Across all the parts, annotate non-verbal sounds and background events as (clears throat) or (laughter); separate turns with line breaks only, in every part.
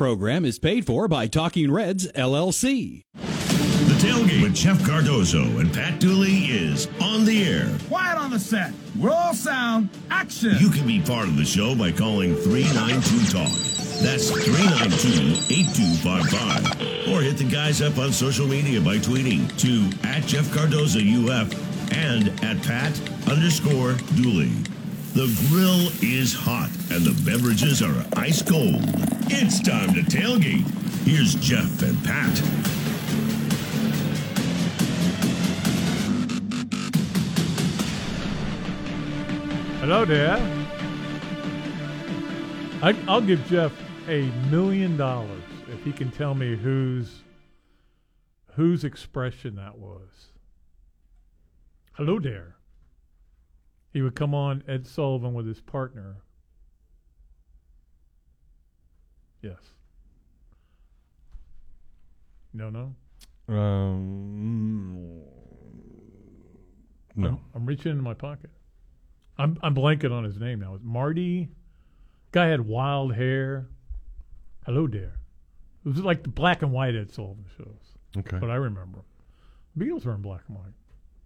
program is paid for by Talking Reds, LLC.
The tailgate with Jeff Cardozo and Pat Dooley is on the air.
Quiet on the set. We're all sound. Action.
You can be part of the show by calling 392 Talk. That's 392 8255. Or hit the guys up on social media by tweeting to at Jeff Cardozo UF and at Pat underscore Dooley. The grill is hot and the beverages are ice cold. It's time to tailgate. Here's Jeff and Pat.
Hello there. I, I'll give Jeff a million dollars if he can tell me whose whose expression that was. Hello there. He would come on Ed Sullivan with his partner. Yes. No, no.
Um, no.
I'm, I'm reaching into my pocket. I'm I'm blanking on his name now. It's Marty. Guy had wild hair. Hello there. It was like the black and white Ed Sullivan shows.
Okay.
But I remember. Beatles were in black and white.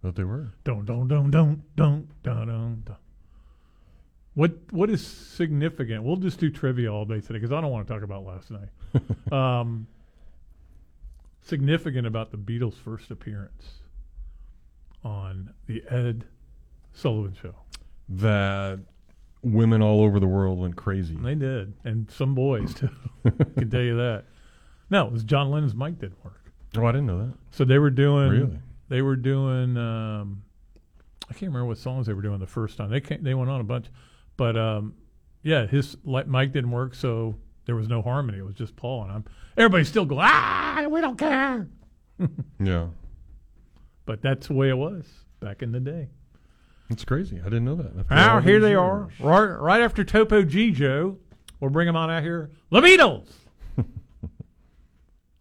Thought they were.
Don't don't don't don't don't don't don't. What what is significant? We'll just do trivia all day today because I don't want to talk about last night. (laughs) um, significant about the Beatles' first appearance on the Ed Sullivan Show.
That women all over the world went crazy.
They did, and some boys too. can tell you that. No, it was John Lennon's mic didn't work.
Oh, I didn't know that.
So they were doing.
Really?
They were doing. Um, I can't remember what songs they were doing the first time. They came, they went on a bunch, but um, yeah, his li- mic didn't work, so there was no harmony. It was just Paul and I'm. Everybody's still going. Ah, we don't care. (laughs)
Yeah.
But that's the way it was back in the day.
It's crazy. I didn't know that. After
Now here they are, right, right after Topo Gigio. We'll bring them on out here. The Beatles. (laughs)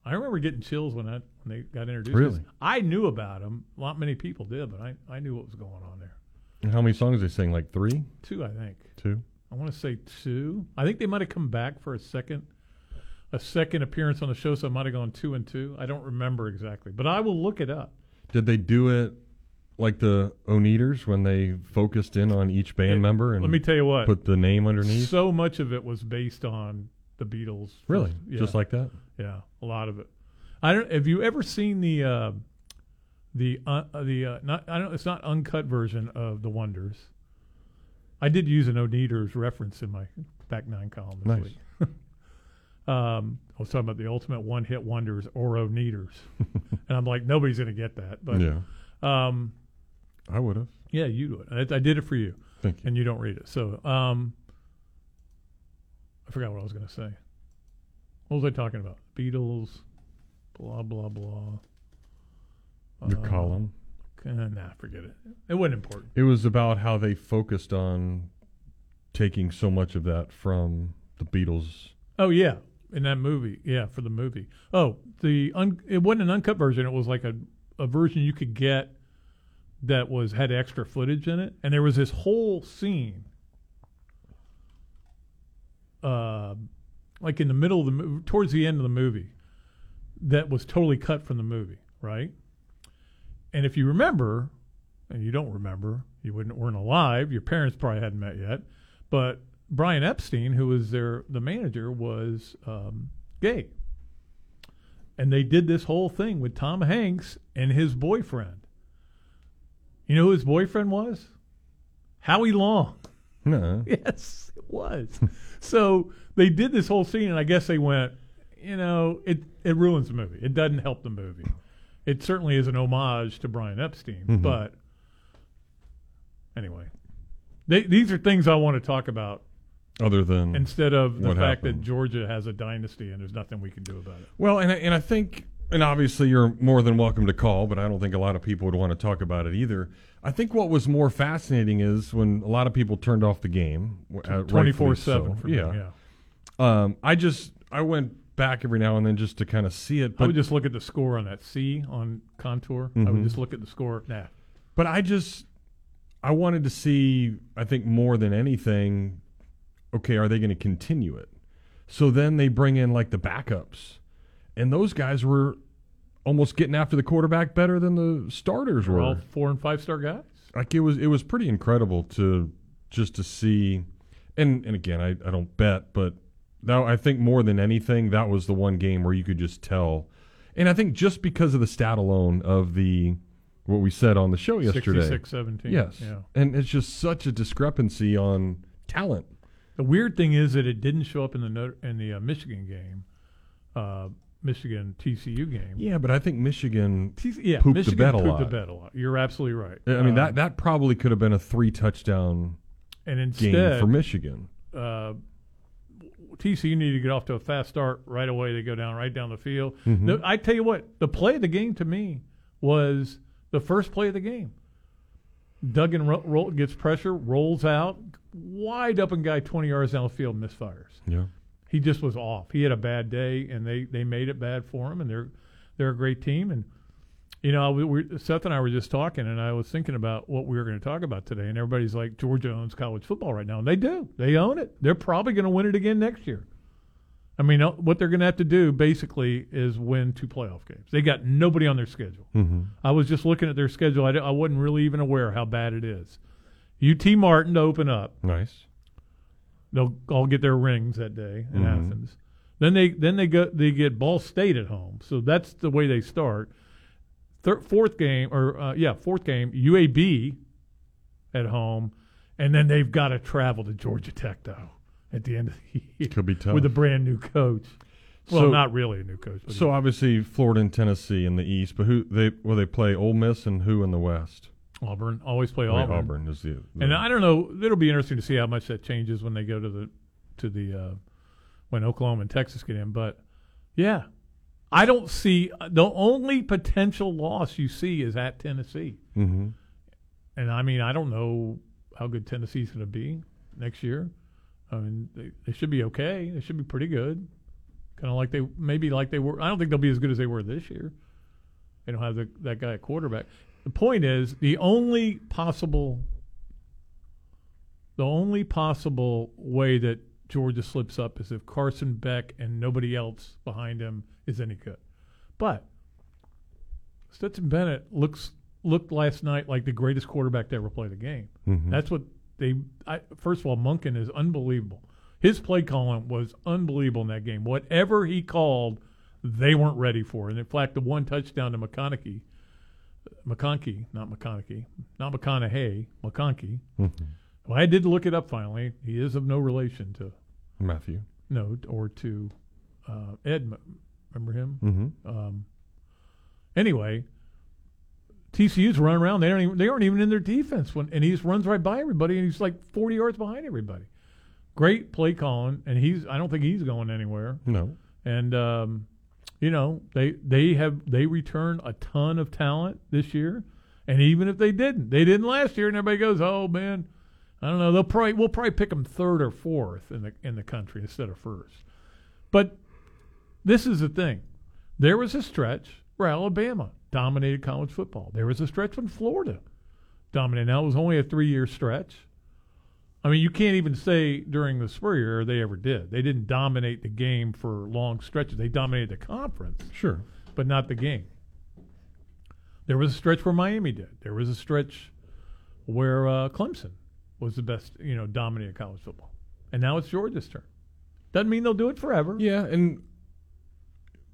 I remember getting chills when that when they got introduced.
Really?
I knew about them. Not many people did, but I, I knew what was going on there.
And how many songs they sing? Like three,
Two, I think.
two.
I want to say two. I think they might have come back for a second, a second appearance on the show. So I might have gone two and two. I don't remember exactly, but I will look it up.
Did they do it like the Oneders when they focused in on each band
It-
member and
Let me tell you what.
put the name underneath?
So much of it was based on the Beatles.
really?
yeah.
Just like that?
Yeah, a lot of it. I don't. Have you ever seen the uh, the uh, the uh, not? I don't. It's not uncut version of the Wonders. I did use an Oneders reference in my back nine column this
Nice.
week. (laughs) um, I was talking about the ultimate one hit wonders or Oneders, (laughs) and I'm like, nobody's gonna get that. But
yeah.
um,
I would have.
yeah, you do it. I, I did it for you,
Thank you.
and you don't read it. So um, I forgot what I was gonna say. What was I talking about? Beatles, blah blah blah.
The
Uh,
column.
uh, nah, forget it. It wasn't important.
It was about how they focused on taking so much of that from the Beatles.
Oh yeah, in that movie, yeah, for the movie. Oh, the un- it wasn't an uncut version. It was like a a version you could get that was had extra footage in it, and there was this whole scene, uh, like in the middle of the towards the end of the movie, that was totally cut from the movie, right? And if you remember, and you don't remember, you wouldn't weren't alive. Your parents probably hadn't met yet, but Brian Epstein, who was their the manager, was um, gay, and they did this whole thing with Tom Hanks and his boyfriend. You know who his boyfriend was? Howie Long.
No. (laughs)
Yes, it was. so they did this whole scene, and I guess they went, you know, it it ruins the movie. It doesn't help the movie. It certainly is an homage to Brian Epstein,
Mhm.
but anyway, they, these are things I want to talk about
Other than
instead of the fact that. Georgia has a dynasty and there's nothing we can do about it.
Well, and I, and I think, and obviously you're more than welcome to call, but I don't think a lot of people would want to talk about it either. I think what was more fascinating is when a lot of people turned off the game, uh,
Twenty four seven
so.
for me.
yeah.
Yeah,
Um, I just I went back every now and then just to kind of see it,
I
but
would just look at the score on that C on contour. I would
Mhm.
just look at the score. Nah,
but I just I wanted to see. I think more than anything, okay, are they going to continue it? So then they bring in like the backups, and those guys were almost getting after the quarterback better than the starters
We're
were.
all four and five star guys.
like it was it was pretty incredible to just to see and and again I, I don't bet but that I think more than anything that was the one game where you could just tell and I think just because of the stat alone of the what we said on the show yesterday
66 17.
yes
Yeah.
and it's just such a discrepancy on talent
The weird thing is that it didn't show up in the Notre- in the uh, Michigan game, uh, Michigan TCU game.
yeah but I think Michigan
TC, yeah,
pooped the
Michigan
bed a
pooped
lot.
the bed a lot. You're absolutely right.
I mean
Um,
that that probably could have been a three touchdown
and
game
instead,
for Michigan
uh, TCU needed to get off to a fast start right away. They go down right down the field.
Mm-hmm.
The- I tell you what, the play of the game to me was the first play of the game. Duggan ro- roll, gets pressure, rolls out, wide open guy, twenty yards down the field, misfires.
yeah
He just was off. He had a bad day, and they, they made it bad for him. And they're they're a great team. And you know, we, we, Seth and I were just talking, and I was thinking about what we were going to talk about today. And everybody's like, Georgia owns college football right now, and they do. They own it. They're probably going to win it again next year. I mean, uh, what they're going to have to do basically is win two playoff games. They got nobody on their schedule.
mm-hmm.
I was just looking at their schedule. I, I wasn't really even aware how bad it is. UT Martin to open up.
nice
They'll all get their rings that day in
Mhm.
Athens. Then they then they go they get Ball State at home. So that's the way they start. Third, fourth game or uh, yeah, fourth game UAB at home, and then they've got to travel to Georgia Tech though at the end of the (laughs) year
could be tough
with a brand new coach. Well,
So-
not really a new coach.
So obviously Florida and Tennessee in the East, but who they will they play Ole Miss and who in the West?
Auburn always play
Wait,
Auburn.
Auburn is the, the-
And I don't know. It'll be interesting to see how much that changes when they go to the to the uh, when Oklahoma and Texas get in. But yeah, I don't see the only potential loss you see is at Tennessee.
Mhm.
And I mean, I don't know how good Tennessee's going to be next year. I mean, they, they should be okay. They should be pretty good. Kind of like they maybe like they were. I don't think they'll be as good as they were this year. They don't have the, that guy at quarterback. The point is, the only possible, the only possible way that Georgia slips up is if Carson Beck and nobody else behind him is any good. But Stetson Bennett looks looked last night like the greatest quarterback to ever play the game.
Mhm.
That's what they. I, first of all, Monken is unbelievable. His play calling was unbelievable in that game. Whatever he called, they weren't ready for. And in fact, the one touchdown to McConaughey, McConkey, not McConaughey, not McConaughey, McConkey.
Mhm.
Well, I did look it up finally. He is of no relation to
Matthew.
no or to uh, Ed. Remember him?
Mm-hmm.
Um, anyway, TCU's running around. They don't even they aren't even in their defense when and he just runs right by everybody and he's like forty yards behind everybody. Great play calling, and he's I don't think he's going anywhere.
No.
And um, you know they they have they return a ton of talent this year, and even if they didn't, they didn't last year, and everybody goes, oh man, I don't know. They'll probably we'll probably pick them third or fourth in the in the country instead of first. But this is the thing. There was a stretch where Alabama dominated college football. There was a stretch when Florida dominated. Now it was only a three year stretch. I mean, you can't even say during the Spurrier era they ever did. They didn't dominate the game for long stretches. They dominated the conference,
Sure.
but not the game. There was a stretch where Miami did. There was a stretch where uh, Clemson was the best, you know, dominated college football. And now it's Georgia's turn. Doesn't mean they'll do it forever.
Yeah, and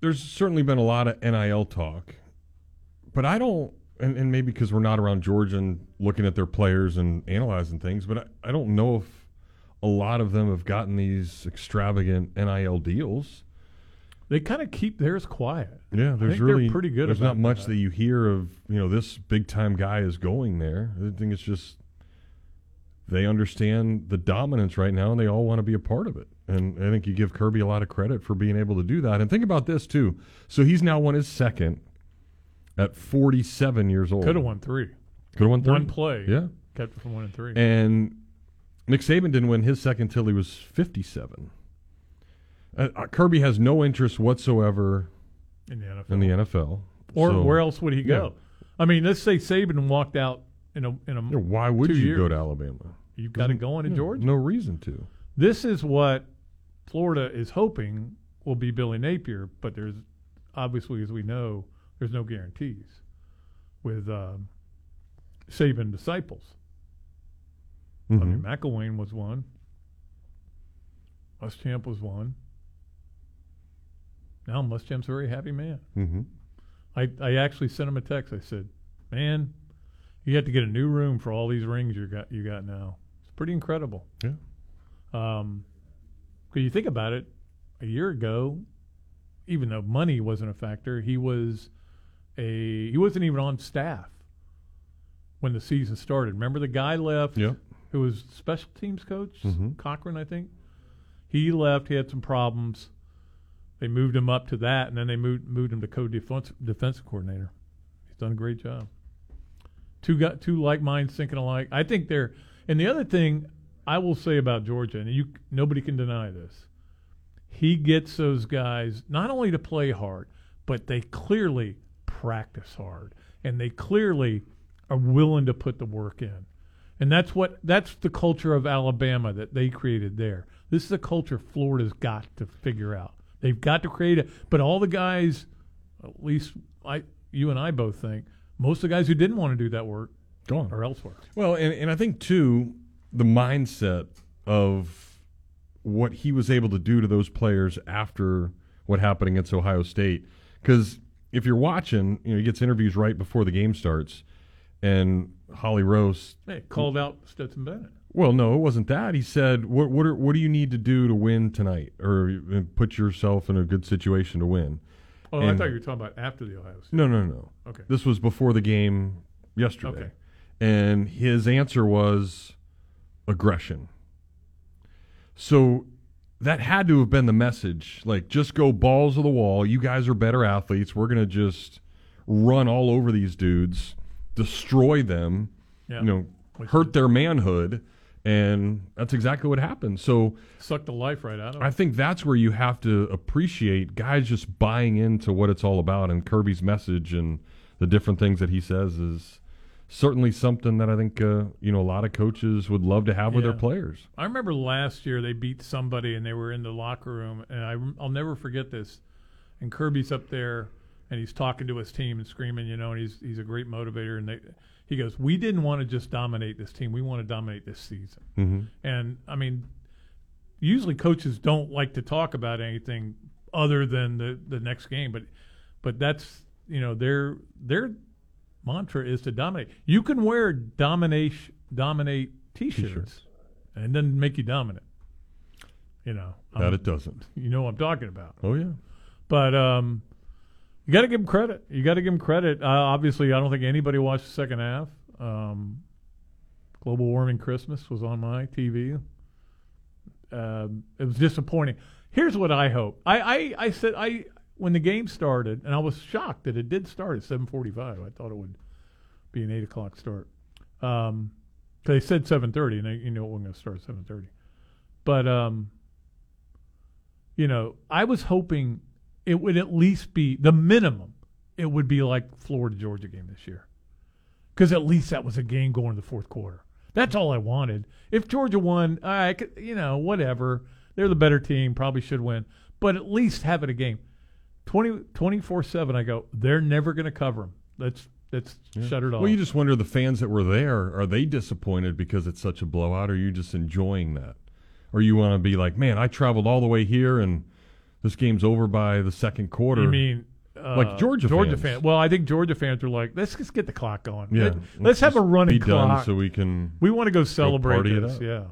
there's certainly been a lot of NIL talk, but I don't, and, and maybe because we're not around Georgia and looking at their players and analyzing things, but I, I don't know if a lot of them have gotten these extravagant NIL deals.
They kind of keep theirs quiet.
Yeah, there's really
pretty good
There's not much
that.
that you hear of. You know, this big time guy is going there. I think it's just they understand the dominance right now, and they all want to be a part of it. And I think you give Kirby a lot of credit for being able to do that. And think about this too. So he's now won his second at 47 years old.
Could have won three.
Could have won three.
One play.
Yeah.
Kept it from one and three.
And Nick Saban didn't win his second till he was 57. Uh, uh, Kirby has no interest whatsoever
in the NFL.
in the NFL.
or
So-
where else would he go? I mean, let's say Saban walked out in a in a.
Yeah, why would you go to Alabama?
You've got it going in
Yeah,
Georgia.
No reason to.
This is what Florida is hoping will be Billy Napier, but there's obviously, as we know, there's no guarantees with um, Saban disciples. I mean,
Mhm.
McElwain was one. Muschamp was one. Now Muschamp's a very happy man.
Mhm.
I, I actually sent him a text. I said, "Man, you have to get a new room for all these rings you got you got now. It's pretty incredible."
Yeah.
Um, because you think about it, a year ago, even though money wasn't a factor, he was a he wasn't even on staff when the season started. Remember the guy left
Yep.
who was special teams coach,
Mhm.
Cochran, I think. He left. He had some problems. They moved him up to that, and then they moved moved him to co-defense defensive coordinator. He's done a great job. Two got two like minds thinking alike. I think they're. And the other thing I will say about Georgia, and you nobody can deny this, he gets those guys not only to play hard, but they clearly practice hard, and they clearly are willing to put the work in. And that's what that's the culture of Alabama that they created there. This is a culture Florida's got to figure out. They've got to create it. But all the guys, at least I, you and I both think, most of the guys who didn't want to do that work
Gone.
or elsewhere.
Well, and, and I think too the mindset of what he was able to do to those players after what happened against Ohio State. Because if you're watching, you know, he gets interviews right before the game starts, and Holly Rowe.
Hey, called out Stetson Bennett.
Well, no, it wasn't that. He said, "What what are, what do you need to do to win tonight, or uh, put yourself in a good situation to win?"
Oh, I
And-
thought you were talking about after the Ohio State.
No, no, no.
Okay.
This was before the game yesterday.
Okay.
And his answer was aggression. So that had to have been the message. Like, just go balls to the wall. You guys are better athletes. We're going to just run all over these dudes, destroy them,
Yeah.
you know, hurt their manhood. And that's exactly what happened. So
Sucked the life right out of
I think that's where you have to appreciate guys just buying into what it's all about and Kirby's message and the different things that he says is certainly something that I think uh, you know a lot of coaches would love to have with their players.
I remember last year they beat somebody and they were in the locker room, and I, I'll never forget this. And Kirby's up there and he's talking to his team and screaming, you know, and he's he's a great motivator. And they, he goes, "We didn't want to just dominate this team; we want to dominate this season."
Mm-hmm.
And I mean, usually coaches don't like to talk about anything other than the the next game, but but that's you know their their mantra is to dominate. You can wear domination dominate t-shirts,
T-shirts.
and it doesn't make you dominant. You know,
That
um,
it doesn't.
you know what I'm talking about.
Oh yeah.
But um, you got to give him credit. You got to give him credit. Uh, obviously, I don't think anybody watched the second half. Um, Global warming Christmas was on my TV. Um, it was disappointing. Here's what I hope. I, I, I said I when the game started, and I was shocked that it did start at 7:45. I thought it would be an eight o'clock start. Um, they said 7:30, and they, you know it wasn't going to start at 7:30. But um, you know, I was hoping it would at least be the minimum. It would be like Florida Georgia game this year, because at least that was a game going to the fourth quarter. That's all I wanted. If Georgia won, I could, you know, whatever. They're the better team, probably should win, but at least have it a game. 20, 24-7, I go, they're never going to cover them. Let's let's shut it off.
Well, you just wonder the fans that were there are they disappointed because it's such a blowout? Or are you just enjoying that, or you want to be like, man, I traveled all the way here and this game's over by the second quarter.
You mean uh,
Like Georgia
Georgia
fans.
fan? Well, I think Georgia fans are like, let's just get the clock going.
yeah.
Let, us have a running
be done
clock.
so we can.
we want to go celebrate
it
this. Yeah,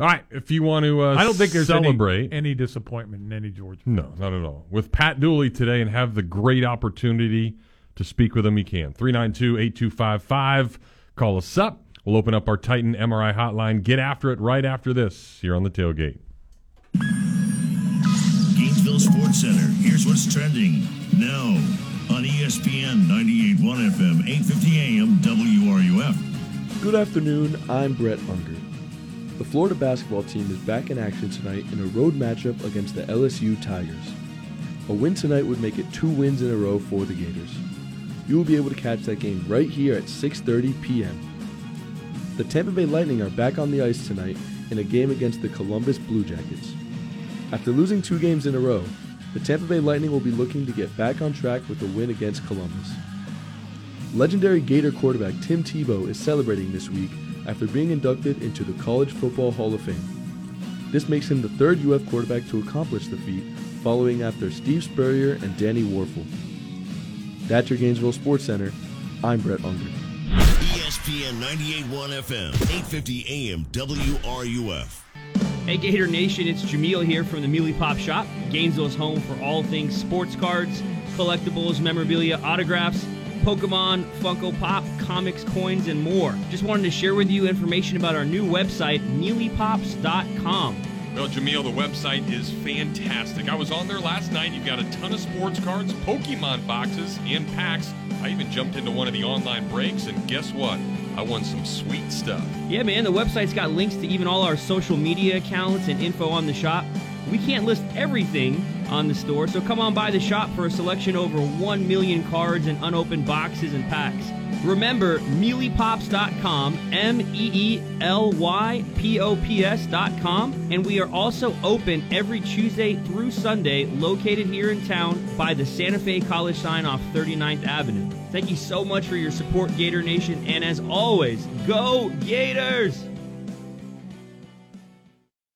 All right, if you want to, uh,
I don't think there's
celebrate.
any, any disappointment in any Georgia.
No, not at all. With Pat Dooley today and have the great opportunity to speak with him, you can. 392 8255. Call us up. We'll open up our Titan MRI hotline. Get after it right after this here on the tailgate.
Sports Center. Here's what's trending now on ESPN 98.1 FM, 8:50 AM, WRUF.
Good afternoon, I'm Brett Unger. The Florida basketball team is back in action tonight in a road matchup against the LSU Tigers. A win tonight would make it two wins in a row for the Gators. You will be able to catch that game right here at 6:30 p.m. The Tampa Bay Lightning are back on the ice tonight in a game against the Columbus Blue Jackets. After losing two games in a row, the Tampa Bay Lightning will be looking to get back on track with a win against Columbus. Legendary Gator quarterback Tim Tebow is celebrating this week after being inducted into the College Football Hall of Fame. This makes him the third UF quarterback to accomplish the feat, following after Steve Spurrier and Danny Wuerffel. That's your Gainesville Sports Center. I'm Brett Unger.
ESPN 98.1 FM, 850 AM, WRUF.
Hey Gator Nation, it's Jameel here from the Muley Pop Shop, Gainesville's home for all things sports cards, collectibles, memorabilia, autographs, Pokemon, Funko Pop, comics, coins, and more. Just wanted to share with you information about our new website, MeelyPops.com.
Well, Jameel, the website is fantastic. I was on there last night. You've got a ton of sports cards, Pokemon boxes, and packs. I even jumped into one of the online breaks, and guess what? I won some sweet stuff.
Yeah, man, the website's got links to even all our social media accounts and info on the shop. We can't list everything on the store, so come on by the shop for a selection over 1 million cards and unopened boxes and packs. Remember, meelypops.com, M E E L Y P O P S.com, and we are also open every Tuesday through Sunday, located here in town by the Santa Fe College sign off 39th Avenue. Thank you so much for your support, Gator Nation, and as always, go Gators!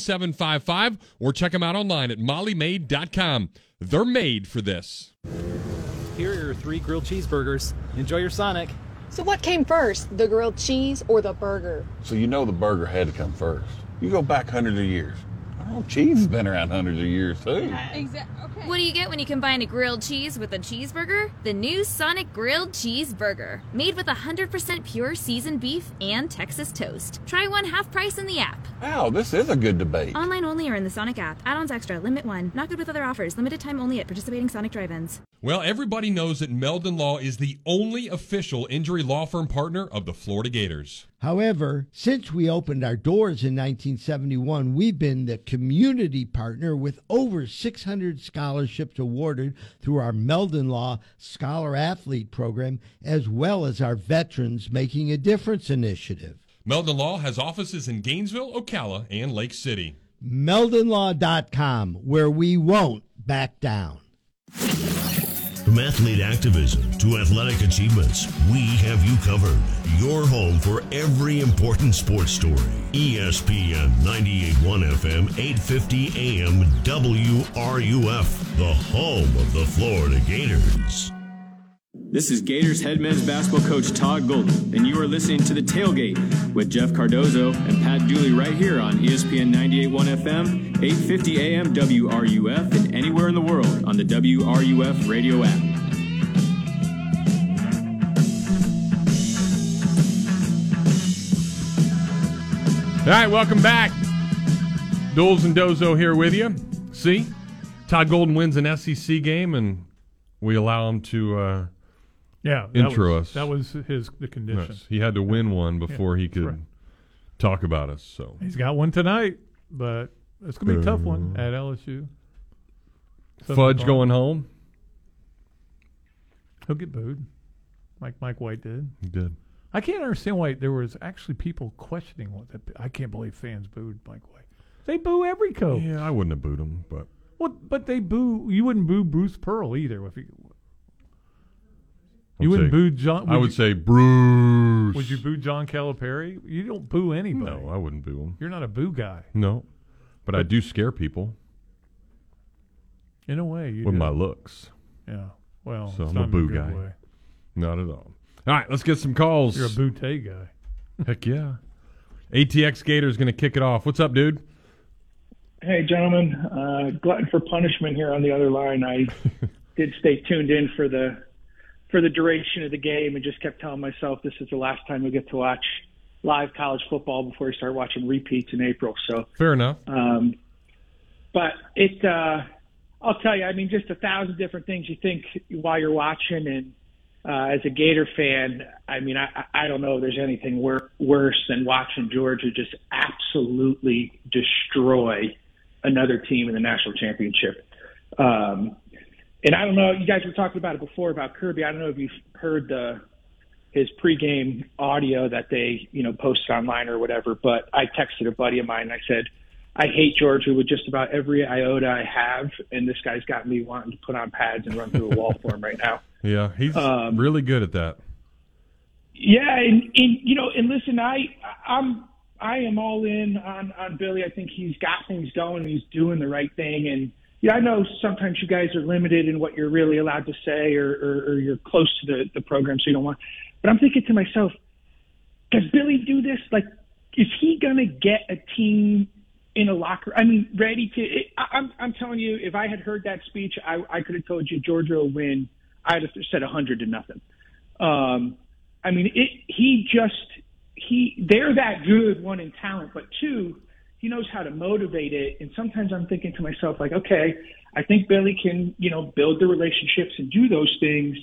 7755 or check them out online at mollymaid.com. They're made for this.
Here are your three grilled cheeseburgers. Enjoy your Sonic.
So, what came first, the grilled cheese or the burger?
So, you know the burger had to come first. You go back hundreds of years. Oh, cheese has been around hundreds of years, too.
Exactly. Okay. What do you get when you combine a grilled cheese with a cheeseburger? The new Sonic Grilled Cheeseburger, made with 100% pure seasoned beef and Texas toast. Try one half price in the app.
Wow, this is a good debate.
Online only or in the Sonic app. Add-ons extra. Limit one. Not good with other offers. Limited time only at participating Sonic drive-ins.
Well, everybody knows that Meldon Law is the only official injury law firm partner of the Florida Gators.
However, since we opened our doors in 1971, we've been the community partner with over 600 scholarships awarded through our Meldon Law Scholar Athlete Program, as well as our Veterans Making a Difference initiative.
Meldon Law has offices in Gainesville, Ocala, and Lake City.
MeldonLaw.com, where we won't back down.
From athlete activism to athletic achievements, we have you covered. Your home for every important sports story. ESPN 98.1 FM, 850 AM, WRUF, the home of the Florida Gators.
This is Gators head men's basketball coach Todd Golden, and you are listening to The Tailgate with Jeff Cardozo and Pat Dooley right here on ESPN 98.1 FM, 850 AM WRUF, and anywhere in the world on the WRUF radio app.
All right, welcome back. Doles and Dozo here with you. See, Todd Golden wins an SEC game, and we allow him to uh,
Yeah, that
intro
was,
us.
That was his the condition.
Yes, he had to win one before he could
right.
talk about us. So
He's got one tonight, but it's gonna be a tough one
Uh,
at LSU. Seven
Fudge going home.
He'll get booed, like Mike White did.
He did.
I can't understand why there was actually people questioning what that. I can't believe fans booed Mike White. They boo every coach.
Yeah, I wouldn't have booed him, but
Well, but they boo. You wouldn't boo Bruce Pearl either. If you,
I'd
you wouldn't
say-
boo John.
I would
you,
say Bruce.
Would you boo John Calipari? You don't boo anybody.
No, I wouldn't boo him.
You're not a boo guy.
No, but I do scare people
In a way, you
with
do.
my looks.
Yeah. Well,
So
it's
I'm a
not in
boo
good
guy.
way.
Not at all. All right, let's get some calls.
You're a bootay guy. (laughs)
Heck yeah. ATX Gator's going to kick it off. What's up, dude?
Hey, gentlemen. Uh, glutton for punishment here on the other line. I (laughs) did stay tuned in for the for the duration of the game and just kept telling myself this is the last time we get to watch live college football before we start watching repeats in April. So
Fair enough.
um, but it, uh, I'll tell you, I mean, just a thousand different things you think while you're watching. And uh, as a Gator fan, I mean, I, I don't know if there's anything wor- worse than watching Georgia just absolutely destroy another team in the national championship. Um, and I don't know, you guys were talking about it before about Kirby. I don't know if you've heard the his pregame audio that they, you know, posted online or whatever, but I texted a buddy of mine and I said, I hate Georgia with just about every iota I have, and this guy's got me wanting to put on pads and run through a wall for him right now. (laughs)
Yeah, he's
Um,
really good at that.
Yeah, and, and you know, and listen, I I'm I am all in on on Billy. I think he's got things going. He's doing the right thing, and yeah, I know sometimes you guys are limited in what you're really allowed to say, or or, or you're close to the the program, so you don't want. But I'm thinking to myself, does Billy do this? Like, is he gonna get a team in a locker? I mean, ready to? It, I, I'm I'm telling you, if I had heard that speech, I I could have told you Georgia will win. I'd have said a hundred to nothing. Um, I mean, it, he just he they're that good one in talent, but two, he knows how to motivate it. And sometimes I'm thinking to myself, like, okay, I think Billy can you know build the relationships and do those things.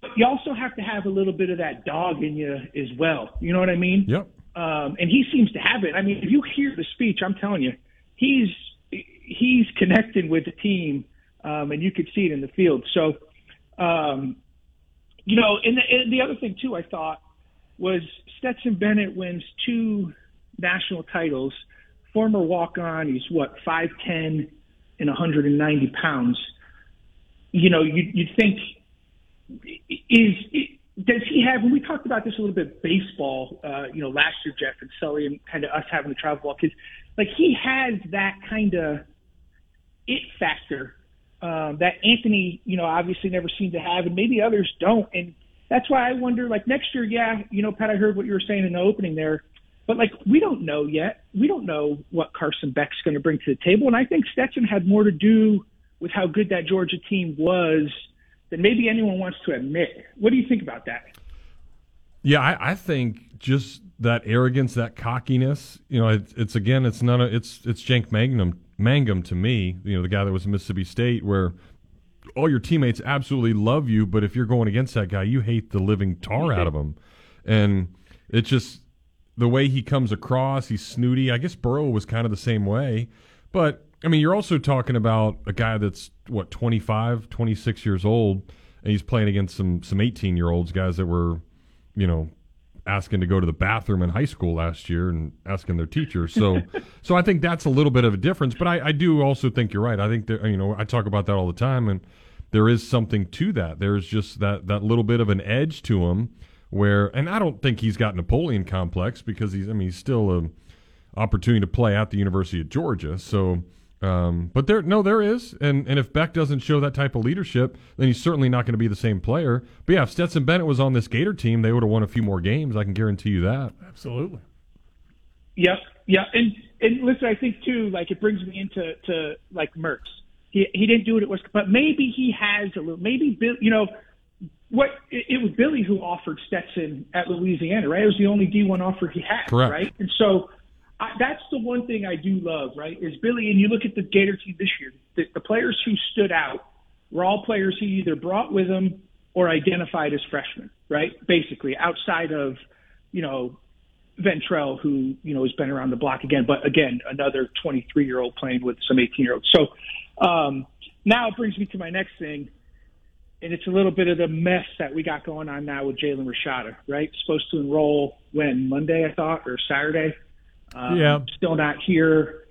But you also have to have a little bit of that dog in you as well. You know what I mean?
Yep.
Um, and he seems to have it. I mean, if you hear the speech, I'm telling you, he's he's connecting with the team, um, and you could see it in the field. So, um, you know, and the, and the other thing too, I thought was Stetson Bennett wins two national titles. Former walk-on, he's what five ten and 190 pounds. You know, you, you'd think is does he have? And we talked about this a little bit. Baseball, uh, you know, last year, Jeff and Sully, and kind of us having the travel ball kids. Like he has that kind of it factor um, that Anthony, you know, obviously never seemed to have, and maybe others don't. And that's why I wonder, like next year, yeah, you know, Pat, I heard what you were saying in the opening there, but like we don't know yet. We don't know what Carson Beck's going to bring to the table, and I think Stetson had more to do with how good that Georgia team was than maybe anyone wants to admit. What do you think about that?
Yeah, I, I think just that arrogance, that cockiness. You know, it, it's again, it's none of it's it's Jake Mangum Mangum to me. You know, the guy that was at Mississippi State, where all your teammates absolutely love you, but if you're going against that guy, you hate the living tar out of him, and it's just the way he comes across. He's snooty. I guess Burrow was kind of the same way, but I mean, you're also talking about a guy that's what 25, 26 years old, and he's playing against some some 18 year olds, guys that were, you know, asking to go to the bathroom in high school last year and asking their teachers. So, (laughs) so I think that's a little bit of a difference. But I, I do also think you're right. I think that you know I talk about that all the time, and there is something to that. There's just that that little bit of an edge to him where, and I don't think he's got Napoleon complex because he's I mean he's still a opportunity to play at the University of Georgia. So. Um, but there, no, there is, and and if Beck doesn't show that type of leadership, then he's certainly not going to be the same player. But yeah, if Stetson Bennett was on this Gator team, they would have won a few more games. I can guarantee you that.
Absolutely.
Yeah, yeah, and and listen, I think too, like it brings me into to like Mertz. He he didn't do it at West, but maybe he has a little. Maybe Bill, you know, what it, was Billy who offered Stetson at Louisiana, right? It was the only D1 offer he had,
Correct.
right? And so I, that's the one thing I do love, right? Is Billy, and you look at the Gator team this year, the, the players who stood out were all players he either brought with him or identified as freshmen, right? Basically, outside of, you know, Ventrell, who, you know, has been around the block again, but again, another 23 year old playing with some 18 year olds. So um, now it brings me to my next thing, and it's a little bit of the mess that we got going on now with Jaden Rashada, right? Supposed to enroll when Monday, I thought, or Saturday. Um,
Yeah.
Still not here.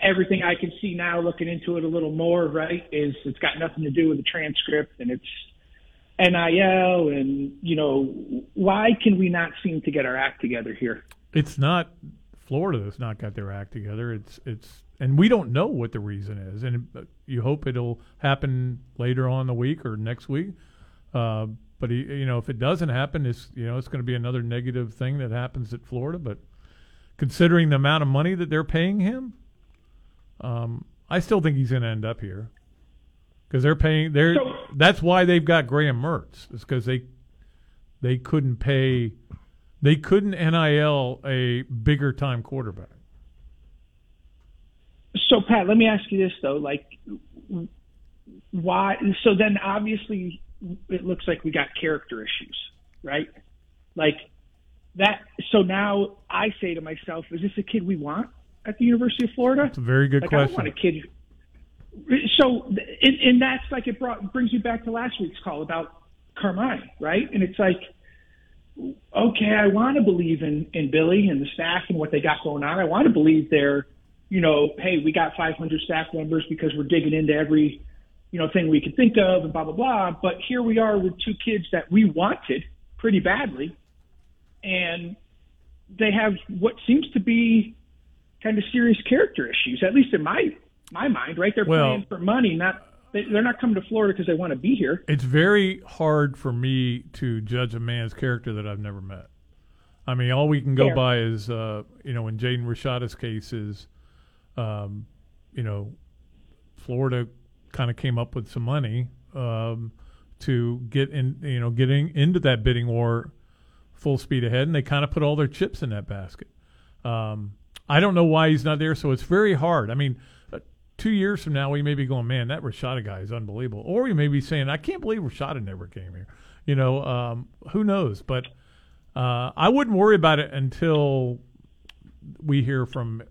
Everything I can see now, looking into it a little more, right, is it's got nothing to do with the transcript and it's NIL and, you know, why can we not seem to get our act together here?
It's not Florida that's not got their act together. It's it's and we don't know what the reason is, and uh, you hope it'll happen later on in the week or next week. Uh, but he, you know, if it doesn't happen, it's you know it's going to be another negative thing that happens at Florida. But considering the amount of money that they're paying him, um, I still think he's going to end up here because they're paying. They're
So-
that's why they've got Graham Mertz. Is because they they couldn't pay. They couldn't NIL a bigger time quarterback.
So Pat, let me ask you this though, like why so then obviously it looks like we got character issues, right? Like that so now I say to myself, is this a kid we want at the University of Florida?
It's a very good
like,
question.
I don't want a kid so and, and that's like it brought brings you back to last week's call about Carmine, right? And it's like okay, I want to believe in in Billy and the staff and what they got going on. I want to believe they're, you know, hey, we got 500 staff members because we're digging into every, you know, thing we could think of and blah blah blah. But here we are with two kids that we wanted pretty badly, and they have what seems to be kind of serious character issues, at least in my my mind. Right? They're
Well-
playing for money, not they're not coming to Florida because they want to be here.
It's very hard for me to judge a man's character that I've never met. I mean, all we can go
Fair.
by is, uh, you know, in Jaden Rashada's case is, um, you know, Florida kind of came up with some money um, to get in, you know, getting into that bidding war full speed ahead, and they kind of put all their chips in that basket. Um, I don't know why he's not there, so it's very hard. I mean, two years from now, we may be going, man, that Rashada guy is unbelievable, or we may be saying, I can't believe Rashada never came here. You know, um, who knows? But uh, I wouldn't worry about it until we hear from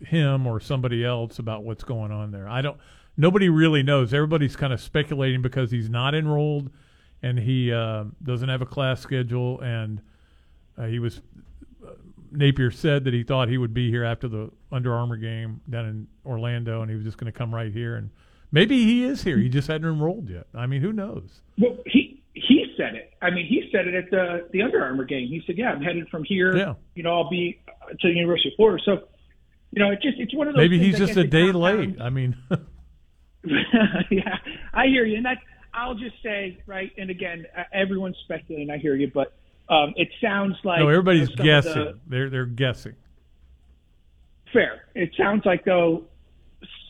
him or somebody else about what's going on there. I don't. Nobody really knows. Everybody's kind of speculating because he's not enrolled and he uh, doesn't have a class schedule, and uh, he was. Napier said that he thought he would be here after the Under Armour game down in Orlando, and he was just going to come right here. And maybe he is here. He just hadn't enrolled yet. I mean, who knows?
Well, he he said it. I mean, he said it at the the Under Armour game. He said, "Yeah, I'm headed from here.
Yeah.
You know, I'll be to the University of Florida." So, you know, it just it's one of those.
Maybe he's just a day late. I mean, (laughs) (laughs)
yeah, I hear you, and that I'll just say right. And again, everyone's speculating. I hear you, but um, it sounds like
no, everybody's
you know,
guessing.
the-
They're they're guessing.
fair. It sounds like though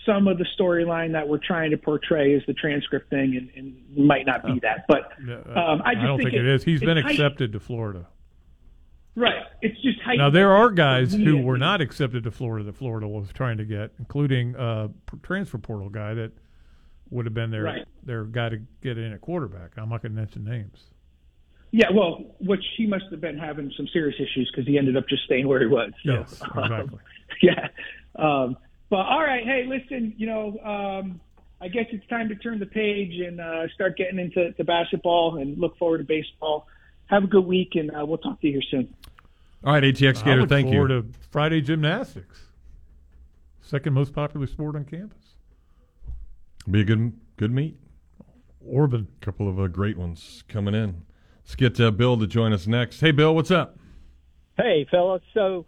some of the storyline that we're trying to portray is the transcript thing, and, and might not be that. But
Uh,
um, I just
don't think, it is. He's been accepted to Florida.
Right. It's just
Now there are guys who were not accepted to Florida that Florida was trying to get, including a transfer portal guy that would have been their
Right.
their guy to get in at quarterback. I'm not going to mention names.
Yeah, well, which he must have been having some serious issues because he ended up just staying where he was. So,
Yes, exactly. (laughs)
yeah. Um, but all right, hey, listen, you know, um, I guess it's time to turn the page and uh, start getting into to basketball and look forward to baseball. Have a good week, and uh, we'll talk to you here soon.
All right, ATX
I
Gator,
look
thank
forward
you.
to Friday gymnastics, second most popular sport on campus.
Be a good good meet.
Orban.
A couple of uh, great ones coming in. Let's get uh, Bill to join us next. Hey, Bill, what's up?
Hey, fellas. So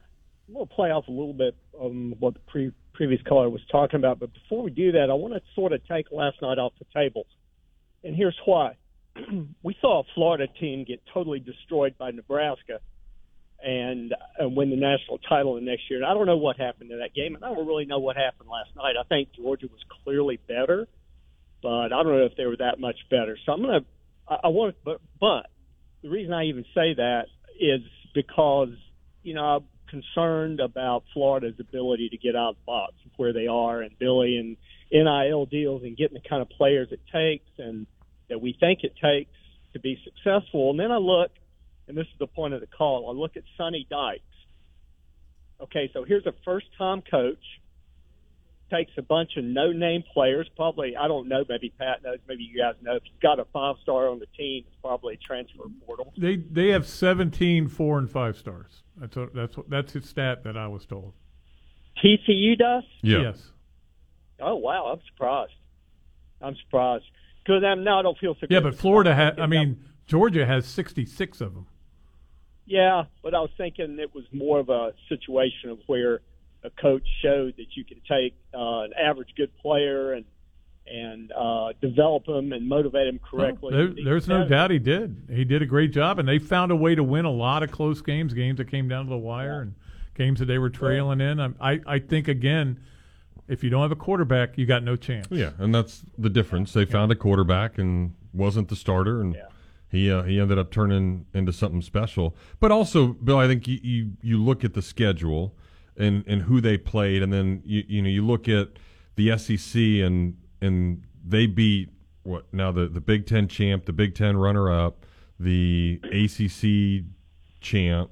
we'll play off a little bit on what the pre- previous caller was talking about. But before we do that, I want to sort of take last night off the table. And here's why. (clears throat) we saw a Florida team get totally destroyed by Nebraska and, and win the national title the next year. And I don't know what happened in that game. And I don't really know what happened last night. I think Georgia was clearly better, but I don't know if they were that much better. So I'm I, I want, but, but the reason I even say that is because, you know, I'm concerned about Florida's ability to get out of the box where they are and Billy and NIL deals and getting the kind of players it takes and that we think it takes to be successful. And then I look, and this is the point of the call, I look at Sonny Dykes. Okay, so here's a first time coach, takes a bunch of no name players, probably, I don't know, maybe Pat knows, maybe you guys know. If he's got a five star on the team, it's probably a transfer portal.
They they have 17 four and five stars. That's a, that's what- that's his stat that I was told.
TCU does?
Yes.
Oh, wow, I'm surprised. I'm surprised. Because I'm um, now I don't feel so
Yeah,
good.
but Florida has. I mean, Georgia has 66 of them.
Yeah, but I was thinking it was more of a situation of where a coach showed that you can take uh, an average good player and and uh, develop him and motivate him correctly.
There, there's no doubt he did. He did a great job, and they found a way to win a lot of close games, games that came down to the wire, and games that they were trailing in. I, I I think again, if you don't have a quarterback, you got no chance.
Yeah, and that's the difference. They found a quarterback and wasn't the starter, and he uh, he ended up turning into something special. But also, Bill, I think you you, you look at the schedule.
And and who they played, and then you you know you look at the SEC and and they beat what now the the Big Ten champ, the Big Ten runner up, the ACC champ,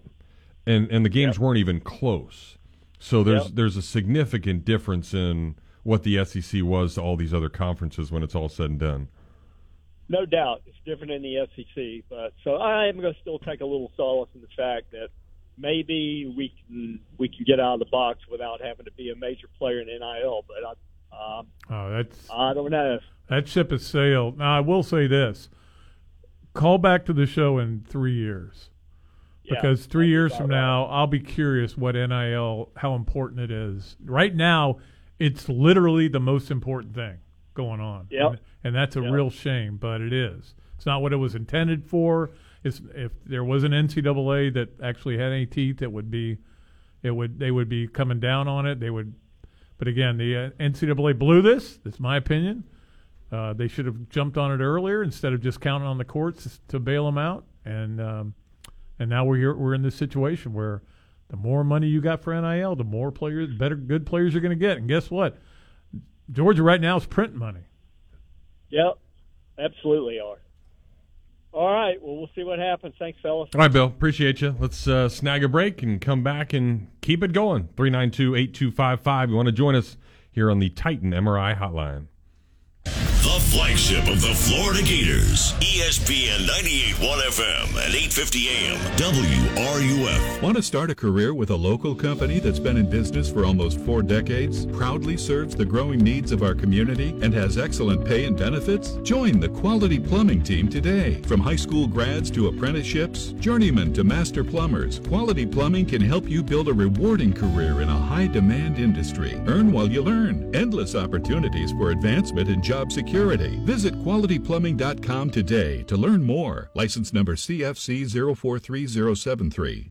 and and the games weren't even close. So there's
Yep.
there's a significant difference in what the SEC was to all these other conferences when it's all said and done.
No doubt, it's different in the SEC. But so I am going to still take a little solace in the fact that maybe we can we can get out of the box without having to be a major player in NIL. But I, um,
Oh, that's
I don't know.
that ship has sailed. Now I will say this: call back to the show in three years,
Yeah,
because three years from now I'll be curious what NIL, how important it is. Right now, it's literally the most important thing going on.
Yep.
and, and that's a
Yep.
real shame, but it is. It's not what it was intended for. It's, if there was an NCAA that actually had any teeth, it would be, it would they would be coming down on it. They would, but again, the uh, NCAA blew this. That's my opinion. Uh, they should have jumped on it earlier instead of just counting on the courts to bail them out. And um, and now we're here, we're in this situation where the more money you got for NIL, the more players, better good players you're going to get. And guess what? Georgia right now is printing money.
Yep, absolutely are. All right. Well, we'll see what happens. Thanks, fellas.
All right, Bill. Appreciate you. Let's uh, snag a break and come back and keep it going. 392 8255. You want to join us here on the Titan MRI hotline.
Flagship of the Florida Gators. ESPN 98.1 FM and 8:50 AM. WRUF.
Want to start a career with a local company that's been in business for almost four decades, proudly serves the growing needs of our community, and has excellent pay and benefits? Join the Quality Plumbing team today. From high school grads to apprenticeships, journeymen to master plumbers, Quality Plumbing can help you build a rewarding career in a high demand industry. Earn while you learn. Endless opportunities for advancement and job security. Visit qualityplumbing.com today to learn more. License number CFC 043073.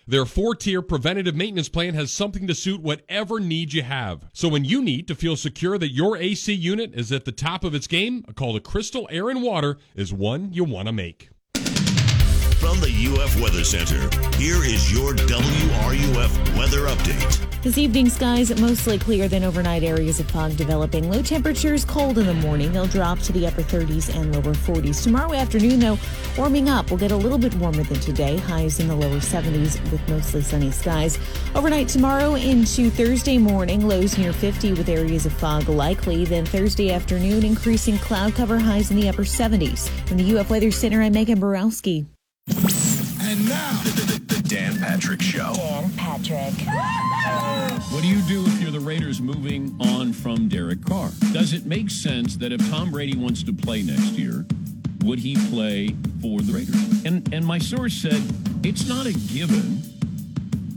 Their four tier preventative maintenance plan has something to suit whatever need you have. So when you need to feel secure that your AC unit is at the top of its game, a call to Crystal Air and Water is one you want to make.
From the UF Weather Center, here is your WRUF weather update.
This evening, skies mostly clear, then overnight areas of fog developing. Low temperatures cold in the morning. They'll drop to the upper 30s and lower 40s. Tomorrow afternoon, though, warming up. We'll get a little bit warmer than today. Highs in the lower 70s with mostly sunny skies. Overnight tomorrow into Thursday morning, lows near 50 with areas of fog likely. Then Thursday afternoon, increasing cloud cover highs in the upper 70s. From the UF Weather Center, I'm Megan Borowski.
And now, the Dan Patrick Show.
Dan Patrick.
What do you do if you're the Raiders moving on from Derek Carr? Does it make sense that if Tom Brady wants to play next year, would he play for the Raiders? And and my source said it's not a given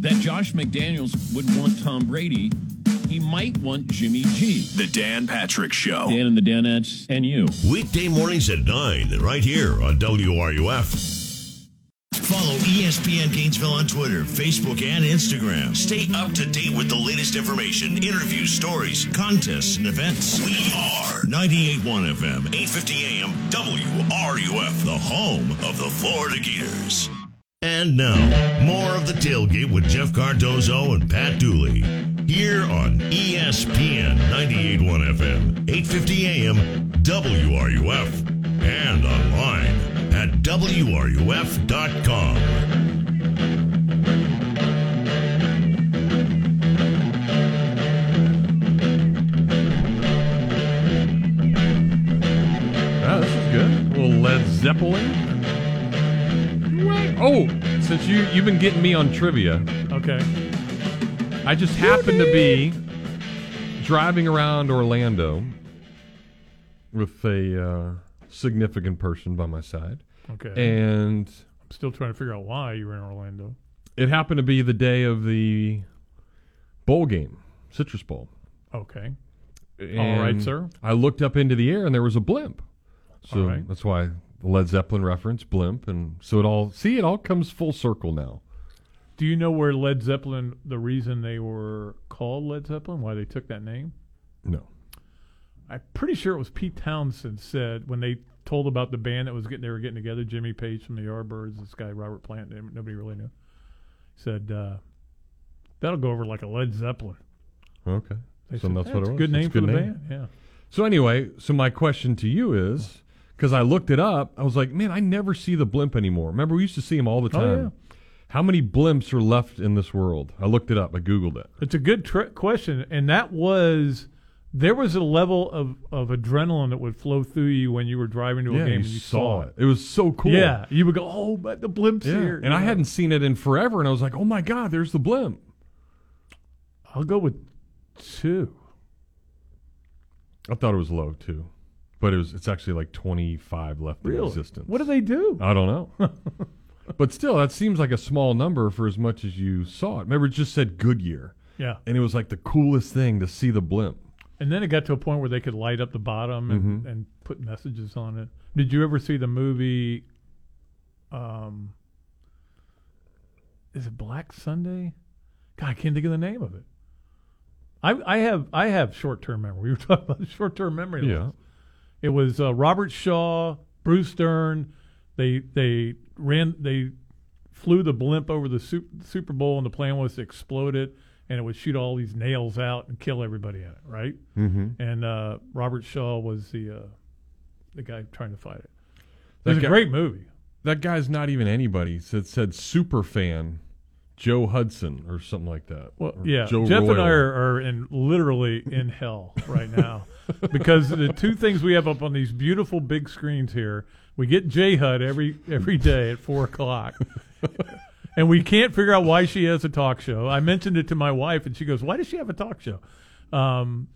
that Josh McDaniels would want Tom Brady. He might want Jimmy G.
The Dan Patrick Show.
Dan and the Danettes and you.
Weekday mornings at 9, right here on WRUF. Follow ESPN Gainesville on Twitter, Facebook, and Instagram. Stay up to date with the latest information, interviews, stories, contests, and events. We are 98.1 FM, 8:50 AM, WRUF, the home of the Florida Gators. And now, more of the tailgate with Jeff Cardozo and Pat Dooley. Here on ESPN 98.1 FM, 8:50 AM, WRUF, and online at WRUF.com.
Ah, this is good. A little Led Zeppelin. Oh, since you you've been getting me on trivia,
Okay.
I just happened to be driving around Orlando with a uh, significant person by my side.
Okay.
And
I'm still trying to figure out why you were in Orlando.
it happened to be the day of the bowl game, Citrus Bowl.
Okay. All
And
right, sir.
I looked up into the air and there was a blimp. So
All right.
that's why the Led Zeppelin reference, blimp, and so it all see it all comes full circle now.
Do you know where Led Zeppelin, the reason they were called Led Zeppelin, why they took that name?
No.
I'm pretty sure it was Pete Townshend said when they told about the band that was getting they were getting together, Jimmy Page from the Yardbirds, this guy Robert Plant, nobody really knew. Said uh, that'll go over like a Led Zeppelin.
Okay.
They
so
said,
that's
"Yeah,
what it was.
good name for the band, yeah.
So anyway, so my question to you is because I looked it up, I was like, man, I never see the blimp anymore. Remember, we used to see them all the
Oh,
time.
yeah.
How many blimps are left in this world? I looked it up. I googled it.
It's a good question, and that was there was a level of, of adrenaline that would flow through you when you were driving to a
yeah,
game
you
and you
saw it. It was so cool.
Yeah, you would go, oh, but the blimp's
Yeah.
here.
And I
know.
hadn't seen it in forever, and I was like, oh my god, there's the blimp.
I'll go with two.
I thought it was low too, but it was. It's actually like 25 left in existence.
What do they do?
I don't know. (laughs) but still, that seems like a small number for as much as you saw it. Remember, it just said Goodyear.
Yeah.
And it was like the coolest thing to see the blimp.
And then it got to a point where they could light up the bottom and,
Mhm.
and put messages on it. Did you ever see the movie? Um, is it Black Sunday? God, I can't think of the name of it. I I have I have short term memory. (laughs) We were talking about short term memory.
Yeah.
It was uh, Robert Shaw, Bruce Dern. They they ran they flew the blimp over the Super Bowl, and the plan was to explode it, and it would shoot all these nails out and kill everybody in it, right?
Mhm.
And uh, Robert Shaw was the uh, the guy trying to fight it. It
That
a great movie.
That guy's not even anybody. It said, said super fan Joe Hudson or something like that.
Well, yeah,
Joe
Jeff and I are, are in literally in hell right now (laughs) because the two things we have up on these beautiful big screens here, we get J HUD every every day at four o'clock, and we can't figure out why she has a talk show. I mentioned it to my wife, and she goes, "Why does she have a talk show?" Um,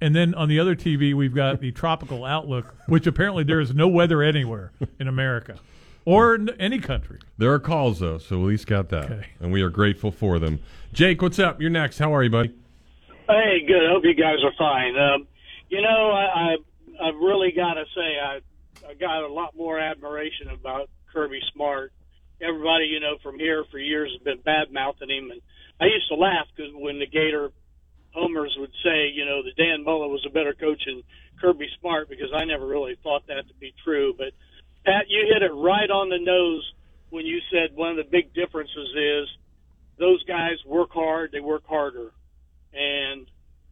and then on the other TV, we've got the Tropical Outlook, which apparently there is no weather anywhere in America or in any country.
There are calls though, so at least got that,
Okay.
and we are grateful for them. Jake, what's up? You're next. How are you, buddy?
Hey, good. I hope you guys are fine. Um, you know, I, I I've really got to say I I got a lot more admiration about Kirby Smart. Everybody, you know, from here for years has been bad mouthing him, and I used to laugh because when the Gator homers would say, you know, that Dan Mullen was a better coach than Kirby Smart because I never really thought that to be true. But Pat, you hit it right on the nose when you said one of the big differences is those guys work hard, they work harder and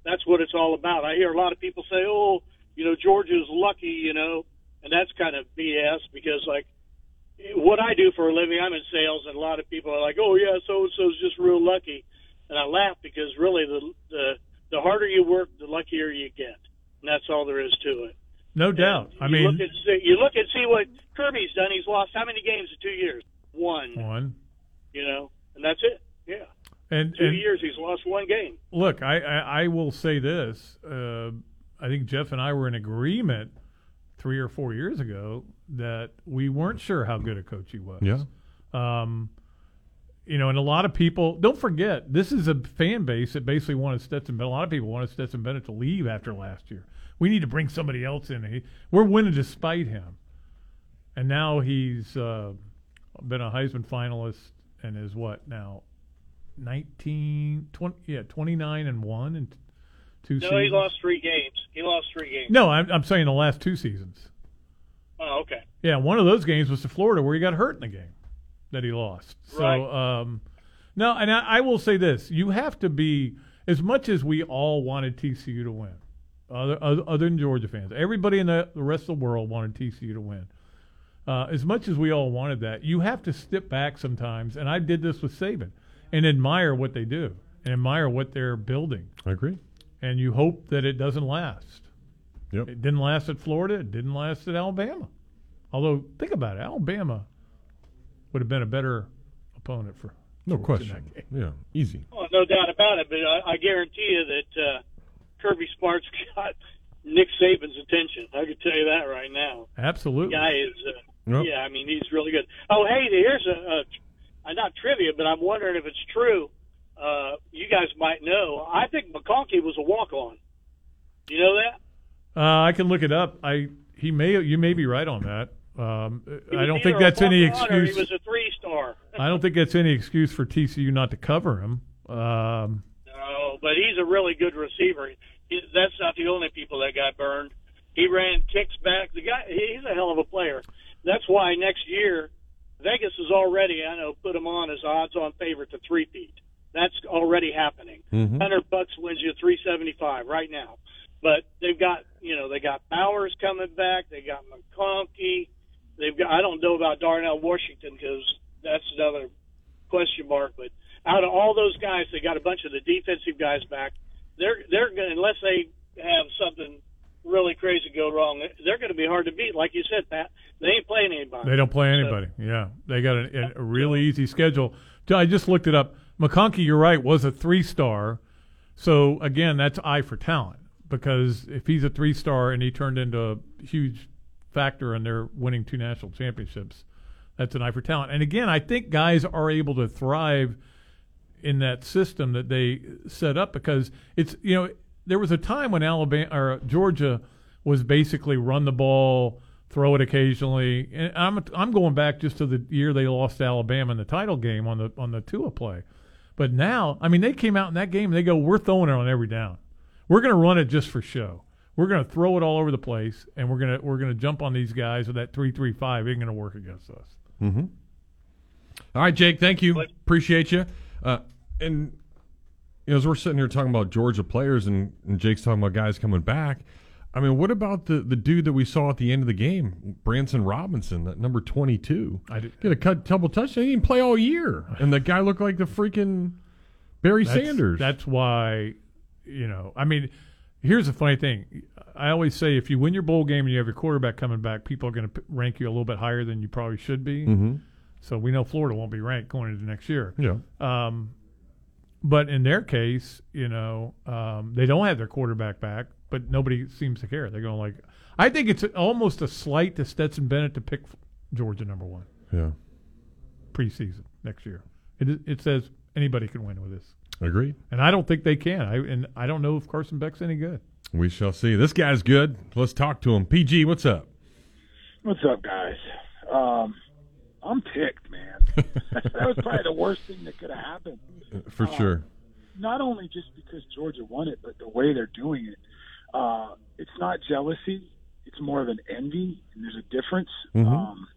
that's what it's all about. I hear a lot of people say, "Oh, you know, Georgia's lucky," you know, and that's kind of BS because like what I do for a living, I'm in sales, and a lot of people are like, "Oh yeah, so and so's just real lucky," and I laugh because really the the the harder you work, the luckier you get, and that's all there is to it.
No doubt. I
you
mean,
look at you look and see what Kirby's done. He's lost how many games in two years? One.
one.
You know, and that's it. Yeah,
And,
two
and
years he's lost one game.
Look, I, I, I will say this. Uh, I think Jeff and I were in agreement three or four years ago that we weren't sure how good a coach he was.
Yeah.
Um, you know, and a lot of people don't forget this is a fan base that basically wanted Stetson Bennett. A lot of people wanted Stetson Bennett to leave after last year. We need to bring somebody else in. He, we're winning despite him, and now he's uh, been a Heisman finalist, and is what now, 19, 20, yeah, twenty nine and one and two.
No,
seasons.
he lost three games. He lost three games.
No, I'm, I'm saying the last two seasons.
Oh, okay.
Yeah, one of those games was to Florida where he got hurt in the game that he lost. So,
Right.
um, no, and I, I will say this: you have to be as much as we all wanted TCU to win, other other, other than Georgia fans. Everybody in the, the rest of the world wanted TCU to win. Uh, as much as we all wanted that, you have to step back sometimes. And I did this with Saban and admire what they do and admire what they're building.
I agree.
And you hope that it doesn't last.
Yep.
It didn't last at Florida. It didn't last at Alabama. Although, think about it, Alabama would have been a better opponent for
No
Georgia
question.
that game.
Yeah, easy.
Well, no doubt about it. But I, I guarantee you that uh, Kirby Smart's (laughs) got Nick Saban's attention. I can tell you that right now.
Absolutely.
guy is, uh,
Yep.
yeah, I mean, he's really good. Oh, hey, here's a, a, a not trivia, but I'm wondering if it's true. Uh, you guys might know. I think McConkey was a walk-on. You know that?
Uh, I can look it up. I he may you may be right on that. Um, I don't think that's any excuse.
He was a three-star. (laughs)
I don't think that's any excuse for TCU not to cover him. Um,
No, but he's a really good receiver. He, that's not the only people that got burned. He ran kicks back. The guy, he's a hell of a player. That's why next year, Vegas is already, I know, put him on as odds-on favorite to three-peat. That's already happening.
Mhm.
Hundred bucks wins you three seventy-five right now. But they've got, you know, they got Bowers coming back. They got McConkey. They've got. I don't know about Darnell Washington because that's another question mark. But out of all those guys, they got a bunch of the defensive guys back. They're they're going unless they have something really crazy go wrong. They're going to be hard to beat. Like you said, Pat, they ain't playing anybody.
They don't play
So-
anybody. yeah, they got a, a really easy schedule. I just looked it up. McConkey, you're right, was a three star. So again, that's eye for talent because if he's a three star and he turned into a huge factor in their winning two national championships, that's an eye for talent. And again, I think guys are able to thrive in that system that they set up because it's you know there was a time when Alabama or Georgia was basically run the ball, throw it occasionally. And I'm I'm going back just to the year they lost Alabama in the title game on the on the Tua play. But now, I mean, they came out in that game they go, "We're throwing it on every down. We're going to run it just for show. We're going to throw it all over the place, and we're going to we're going to jump on these guys with that three three five. Ain't going to work against us."
Mm-hmm. All right, Jake. Thank you. Appreciate you. Uh, and you know, as we're sitting here talking about Georgia players, and, and Jake's talking about guys coming back. I mean, what about the the dude that we saw at the end of the game, Branson Robinson, that number twenty two?
I did,
get a cut, double touchdown. He didn't play all year, and the guy looked like the freaking Barry
That's-
Sanders.
That's why, you know, I mean, here's the funny thing. I always say if you win your bowl game and you have your quarterback coming back, people are going to rank you a little bit higher than you probably should be.
Mhm.
So we know Florida won't be ranked going into next year.
Yeah.
Um, but in their case, you know, um, they don't have their quarterback back, but nobody seems to care. They're going like, I think it's almost a slight to Stetson Bennett to pick Georgia number one
yeah.
preseason next year. It it says anybody can win with this.
Agreed.
And I don't think they can. I and I don't know if Carson Beck's any good.
We shall see. This guy's good. Let's talk to him. PG, what's up?
What's up, guys? Um, I'm ticked, man. (laughs) that was probably the worst thing that could have happened.
For
Uh,
sure.
Not only just because Georgia won it, but the way they're doing it. Uh, it's not jealousy. It's more of an envy, and there's a difference.
Mhm.
Um,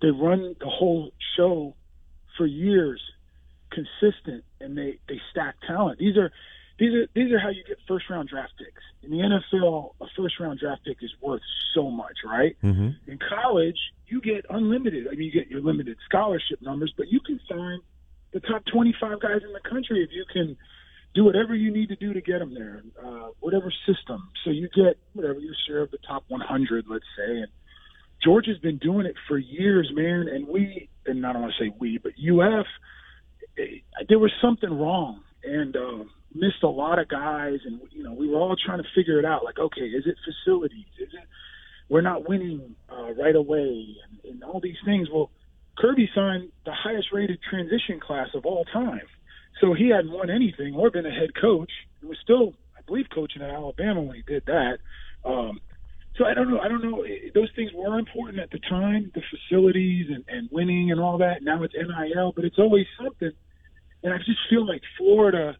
they run the whole show for years, consistent, and they they stack talent. These are these are these are how you get first round draft picks. In the NFL, a first round draft pick is worth so much, right?
Mm-hmm.
In college, you get unlimited. I mean, you get your limited scholarship numbers, but you can sign the top 25 guys in the country if you can do whatever you need to do to get them there, uh, whatever system. So you get whatever your share of the top 100, let's say. And Georgia's been doing it for years, man. And we, and I don't want to say we, but UF, there was something wrong and uh, missed a lot of guys. And you know, we were all trying to figure it out. Like, okay, is it facilities? Is it we're not winning uh, right away and, and all these things? Well, Kirby signed the highest rated transition class of all time. So he hadn't won anything or been a head coach. He was still, I believe, coaching at Alabama when he did that. Um, so I don't know. I don't know. Those things were important at the time, the facilities and, and winning and all that. Now it's NIL, but it's always something. And I just feel like Florida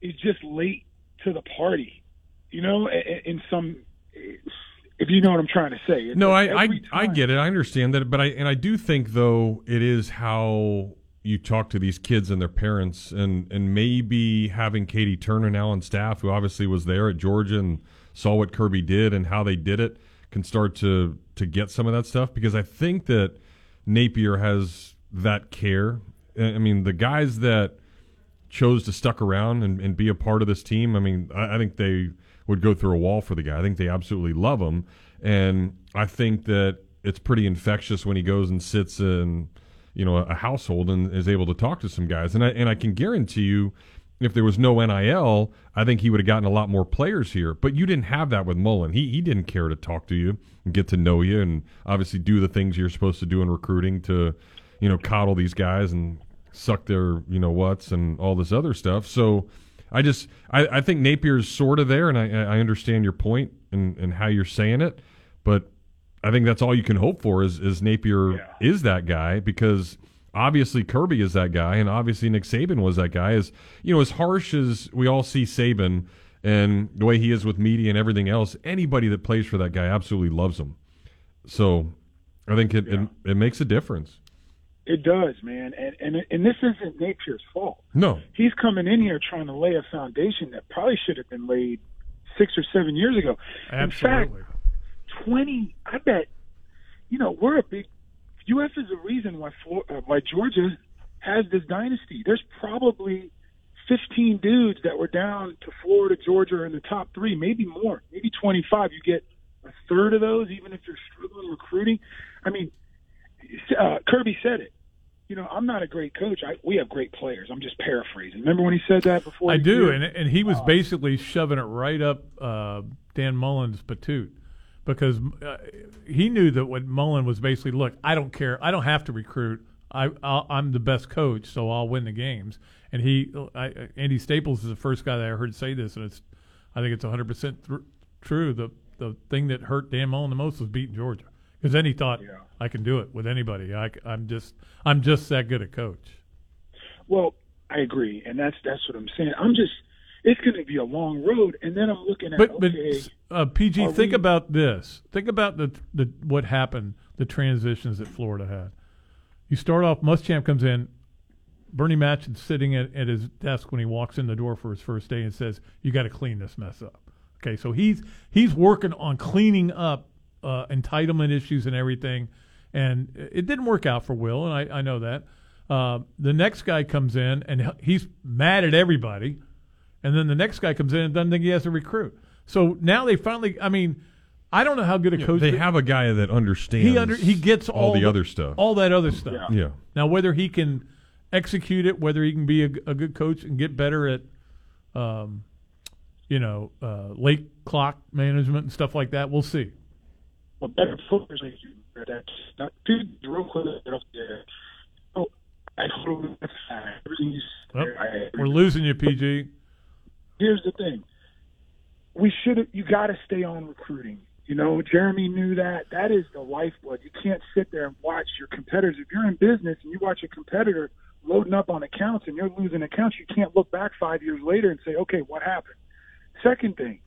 is just late to the party. You know, i- i- in some, if you know what I'm trying to say. It's
No, I,
like
I
every
I get it. I understand that, but I and I do think though it is how you talk to these kids and their parents, and and maybe having Katie Turner now on staff, who obviously was there at Georgia and saw what Kirby did and how they did it, can start to to get some of that stuff because I think that Napier has that care. I mean, the guys that chose to stuck around and, and be a part of this team, I mean, I, I think they would go through a wall for the guy. I think they absolutely love him, and I think that it's pretty infectious when he goes and sits in, you know, a household and is able to talk to some guys. And I and I can guarantee you, if there was no NIL, I think he would have gotten a lot more players here. But you didn't have that with Mullen. He he didn't care to talk to you and get to know you, and obviously do the things you're supposed to do in recruiting to, you know, coddle these guys and suck their you know what's and all this other stuff. So I just I, I think Napier's sort of there, and I I understand your point and and how you're saying it, but I think that's all you can hope for is is Napier is that guy because obviously Kirby is that guy, and obviously Nick Saban was that guy. As you know, as harsh as we all see Saban and the way he is with media and everything else, anybody that plays for that guy absolutely loves him. So I think it it, it makes a difference.
It does, man, and and and this isn't Napier's fault.
No,
He's coming in here trying to lay a foundation that probably should have been laid six or seven years ago. In fact,
Absolutely.
twenty. I bet. You know, we're a big. U.S. is a reason why uh, why Georgia has this dynasty. There's probably 15 dudes that were down to Florida, Georgia in the top three, maybe more, maybe 25. You get a third of those, even if you're struggling recruiting. I mean, uh, Kirby said it. You know, I'm not a great coach. I, we have great players. I'm just paraphrasing. Remember when he said that before?
I do,
year?
and and he was basically shoving it right up uh, Dan Mullen's patoot because uh, he knew that what Mullen was basically, look, I don't care, I don't have to recruit. I I'll, I'm the best coach, so I'll win the games. And he, I, Andy Staples is the first guy that I heard say this, and it's, I think it's 100 percent true. The the thing that hurt Dan Mullen the most was beating Georgia because then he thought I can do it with anybody. I, am just I'm just that good a coach.
Well, I agree, and that's that's what I'm saying. I'm just it's going to be a long road, and then I'm looking at
But
okay,
but uh, PG, think
we-
about this. Think about the the what happened, the transitions that Florida had. You start off. Muschamp comes in. Bernie Machen's sitting at, at his desk when he walks in the door for his first day and says, "You got to clean this mess up." Okay, so he's he's working on cleaning up uh, entitlement issues and everything, and it didn't work out for Will, and I, I know that. Uh, the next guy comes in and he's mad at everybody, and then the next guy comes in and doesn't think he has to recruit. So now they finally, I mean, I don't know how good a coach
they have a guy that understands.
he under he gets all,
all the other stuff.
all that other stuff.
Yeah.
Now whether he can execute it, whether he can be a, a good coach and get better at, um, you know, uh, late clock management and stuff like that, we'll see.
well, better focus. like you- Dude. Real quick, oh, I totally. Everything
Well,
said, I agree.
we're losing you, PG.
here's the thing. We should. You got to stay on recruiting. You know, Jeremy knew that. That is the lifeblood. You can't sit there and watch your competitors. If you're in business and you watch a competitor loading up on accounts and you're losing accounts, you can't look back five years later and say, okay, what happened? Second thing,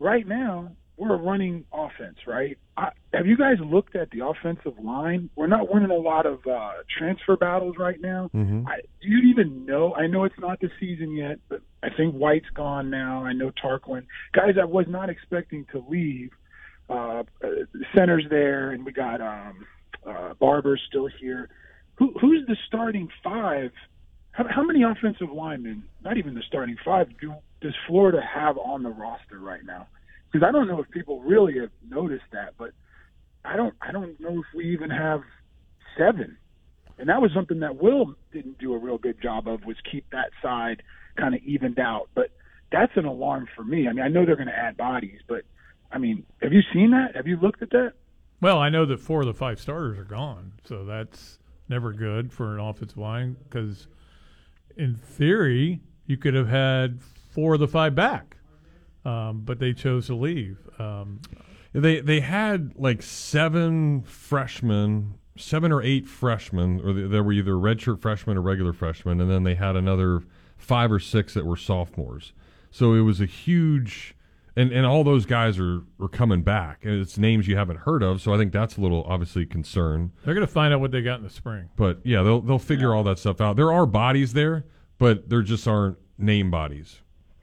right now we're a running offense, right? I, have you guys looked at the offensive line? We're not winning a lot of uh, transfer battles right now.
Mm-hmm.
I, do you even know? I know it's not the season yet, but I think White's gone now. I know Tarquin. Guys, I was not expecting to leave. Uh, centers there, and we got um, uh, Barber still here. Who, who's the starting five? How, how many offensive linemen? Not even the starting five. Do does Florida have on the roster right now? Because I don't know if people really have noticed that, but I don't. I don't know if we even have seven. And that was something that Will didn't do a real good job of was keep that side kind of evened out. But that's an alarm for me. I mean, I know they're going to add bodies, but I mean, have you seen that? Have you looked at that?
Well, I know that four of the five starters are gone, so that's never good for an offensive line because, in theory, you could have had four of the five back, um, but they chose to leave. Um,
They they had like seven freshmen, seven or eight freshmen, or they, they were either redshirt freshmen or regular freshmen, and then they had another five or six that were sophomores. So it was a huge, and and all those guys are are coming back, and it's names you haven't heard of. So I think that's a little obviously concern.
They're going to find out what they got in the spring.
But yeah, they'll they'll figure all that stuff out. There are bodies there, but there just aren't name bodies.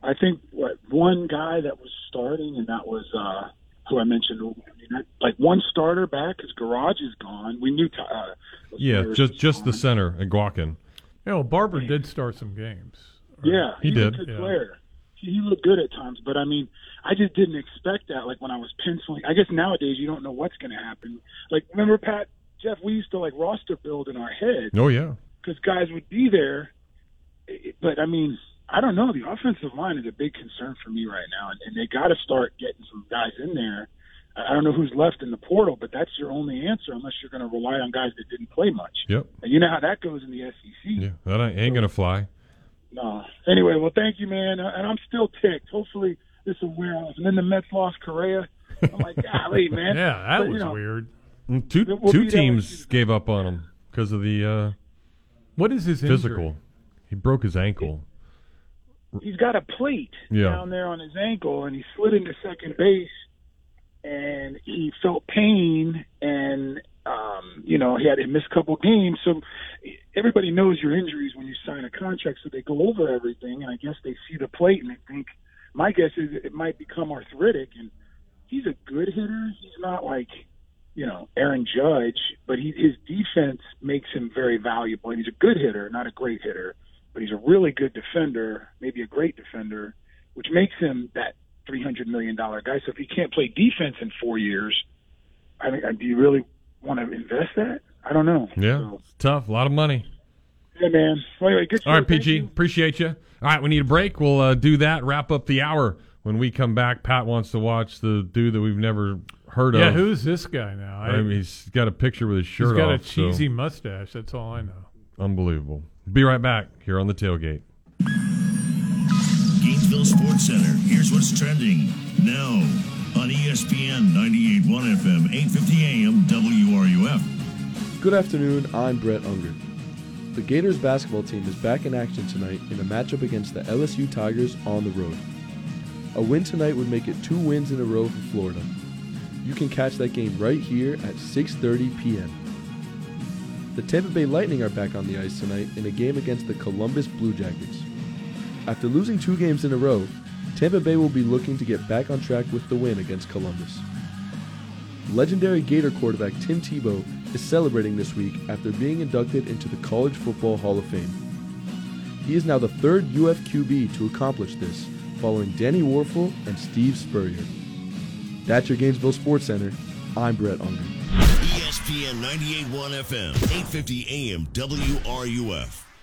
I think what one guy that was starting, and that was uh, who I mentioned. I mean, like one starter back, his garage is gone. We knew. Uh,
Yeah,
O'Cyrus
just
was
just the center and Guakin.
Yeah, well, Barber did start some games.
Yeah,
He
he's a
did.
good
Yeah.
player. He, he looked good at times, but I mean, I just didn't expect that. Like when I was penciling, I guess nowadays you don't know what's going to happen. Like remember Pat, Jeff, we used to like roster build in our head
Oh yeah,
because guys would be there. But I mean, I don't know. The offensive line is a big concern for me right now, and, and they got to start getting some guys in there. I I don't know who's left in the portal, but that's your only answer unless you're going to rely on guys that didn't play much.
yep,
And you know how that goes in the SEC.
yeah. That ain't ain't gonna fly.
No. Anyway, well, thank you, man. Uh, And I'm still ticked. Hopefully, this will wear off. And then the Mets lost Correa. I'm like, (laughs) golly, man.
Yeah, that
But,
was
know,
weird.
And two
We'll
two teams gave up on him because of the uh,
What is his
physical.
injury?
He broke his ankle.
He's got a plate
Yeah.
down there on his ankle, and he slid into second base, and he felt pain, and um, you know he had to miss a couple games. So everybody knows your injuries when you sign a contract, so they go over everything, and I guess they see the plate and they think. My guess is it might become arthritic, and he's a good hitter. He's not like you know Aaron Judge, but he, his defense makes him very valuable. And he's a good hitter, not a great hitter, but he's a really good defender, maybe a great defender, which makes him that three hundred million dollar guy. So if he can't play defense in four years, I mean, do you really want to invest that? I don't know.
Yeah, it's tough. A lot of money.
Yeah, man. Well, anyway, good.
All right, PG,
you.
appreciate you. All right, we need a break. We'll uh, do that. Wrap up the hour. When we come back, Pat wants to watch the dude that we've never heard
Yeah,
of.
who's this guy now?
I mean, he's got a picture with his shirt.
He's got
off.
a
so-
cheesy mustache. That's all I know.
Unbelievable. Be right back here on the tailgate.
Gainesville Sports Center. Here's what's trending now on ESPN 98.1 FM, 8:50 AM, WRUF.
Good afternoon, I'm Brett Unger. The Gators basketball team is back in action tonight in a matchup against the LSU Tigers on the road. A win tonight would make it two wins in a row for Florida. You can catch that game right here at 6:30 p.m. The Tampa Bay Lightning are back on the ice tonight in a game against the Columbus Blue Jackets. After losing two games in a row, Tampa Bay will be looking to get back on track with the win against Columbus. Legendary Gator quarterback Tim Tebow is celebrating this week after being inducted into the College Football Hall of Fame. He is now the third UFQB to accomplish this, following Danny Wuerffel and Steve Spurrier. That's your Gainesville Sports Center. I'm Brett Unger.
ESPN 98.1 FM, 8:50 AM, WRUF.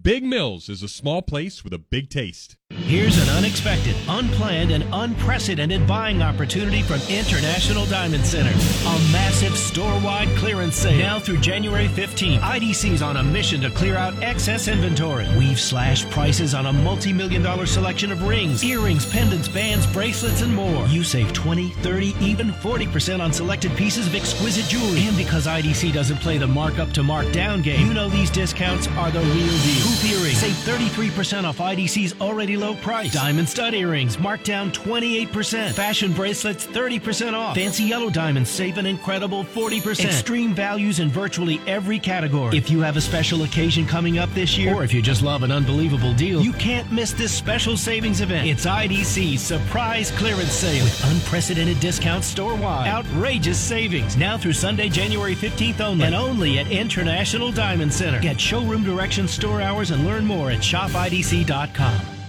Big Mills is a small place with a big taste.
Here's an unexpected, unplanned, and unprecedented buying opportunity from International Diamond Center. A massive store-wide clearance sale. Now through January 15th, IDC's on a mission to clear out excess inventory. We've slashed prices on a multi-million dollar selection of rings, earrings, pendants, bands, bracelets, and more. You save 20, 30, even 40% on selected pieces of exquisite jewelry. And because IDC doesn't play the markup to markdown game, you know these discounts are the real deal. Hoop earrings, save 33% off IDC's already low price. Diamond stud earrings, marked down 28%. Fashion bracelets, 30% off. Fancy yellow diamonds, save an incredible 40%. Extreme values in virtually every category. If you have a special occasion coming up this year, or if you just love an unbelievable deal, you can't miss this special savings event. It's IDC's surprise clearance sale with unprecedented discounts store-wide. Outrageous savings now through Sunday, January 15th only, and only at International Diamond Center. Get showroom directions, store hours, and learn more at shopidc.com.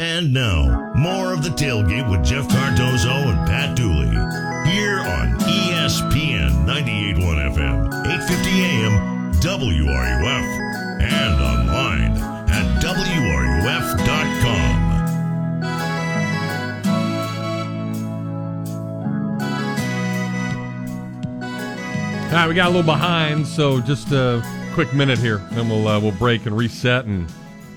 And now, more of the tailgate with Jeff Cardozo and Pat Dooley. here on ESPN 98.1 FM, 8:50 AM, WRUF, and online at WRUF.com.
All right, we got a little behind, so just a quick minute here, and we'll uh, we'll break and reset and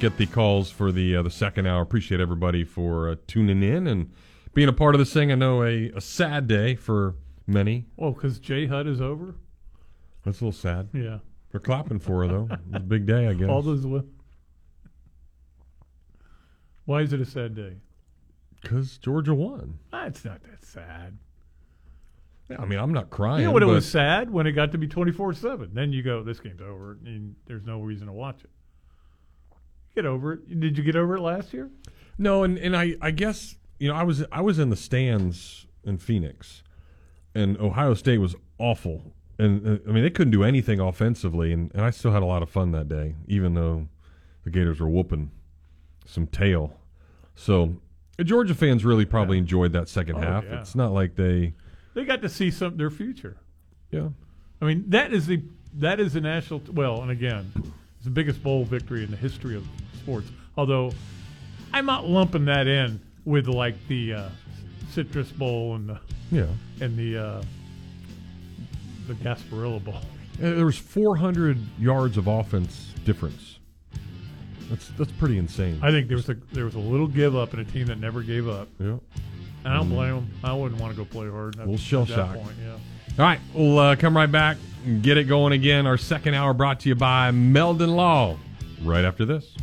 get the calls for the uh, the second hour. Appreciate everybody for uh, tuning in and being a part of this thing. I know a, a sad day for many.
Well, because J Hud is over.
That's a little sad.
Yeah.
We're clapping for her though. It's a big day, I guess.
All those. wi- Why is it a sad day?
Because Georgia won.
That's not that sad.
Yeah, I mean, I'm not crying.
You know when it was sad when it got to be twenty four seven. Then you go, this game's over, and there's no reason to watch it. Get over it. Did you get over it last year?
No, and, and I, I guess you know I was I was in the stands in Phoenix, and Ohio State was awful, and uh, I mean they couldn't do anything offensively, and, and I still had a lot of fun that day, even though the Gators were whooping some tail. So Georgia fans really probably enjoyed that second
Oh,
half.
yeah.
It's not like they
They got to see some their future.
Yeah.
I mean that is the that is the national. Well, and again, it's the biggest bowl victory in the history of sports. Although I'm not lumping that in with like the uh, Citrus Bowl and the
Yeah.
and the uh, the Gasparilla Bowl.
Uh, There was 400 yards of offense difference. That's that's pretty insane.
I think there was a there was a little give up in a team that never gave up.
Yeah.
And I don't
Mm.
blame them. I wouldn't want to go play hard. at-
Little shell shock.
point, yeah.
All right, we'll uh, come right back and get it going again. Our second hour brought to you by Meldon Law. Right after this.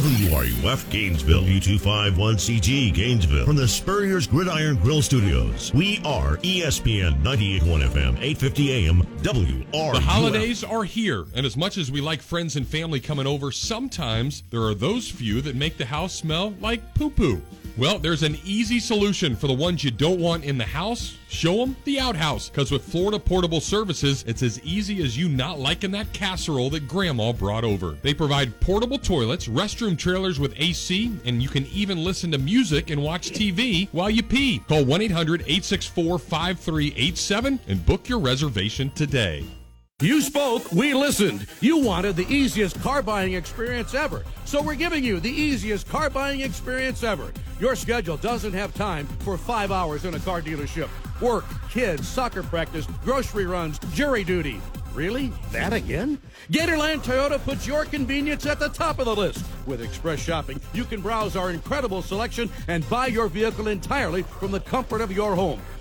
WRUF Gainesville, U251CG Gainesville, from the Spurrier's Gridiron Grill Studios. We are ESPN 98.1 FM, 850 AM, WRUF.
The holidays are here, and as much as we like friends and family coming over, sometimes there are those few that make the house smell like poo poo. Well, there's an easy solution for the ones you don't want in the house. Show them the outhouse, because with Florida Portable Services, it's as easy as you not liking that casserole that Grandma brought over. They provide portable toilets, restroom trailers with AC, and you can even listen to music and watch TV while you pee. Call 1 800 864 5387 and book your reservation today.
You spoke, we listened. You wanted the easiest car buying experience ever. So we're giving you the easiest car buying experience ever. Your schedule doesn't have time for five hours in a car dealership. Work, kids, soccer practice, grocery runs, jury duty. Really? That again? Gatorland Toyota puts your convenience at the top of the list. With Express Shopping, you can browse our incredible selection and buy your vehicle entirely from the comfort of your home.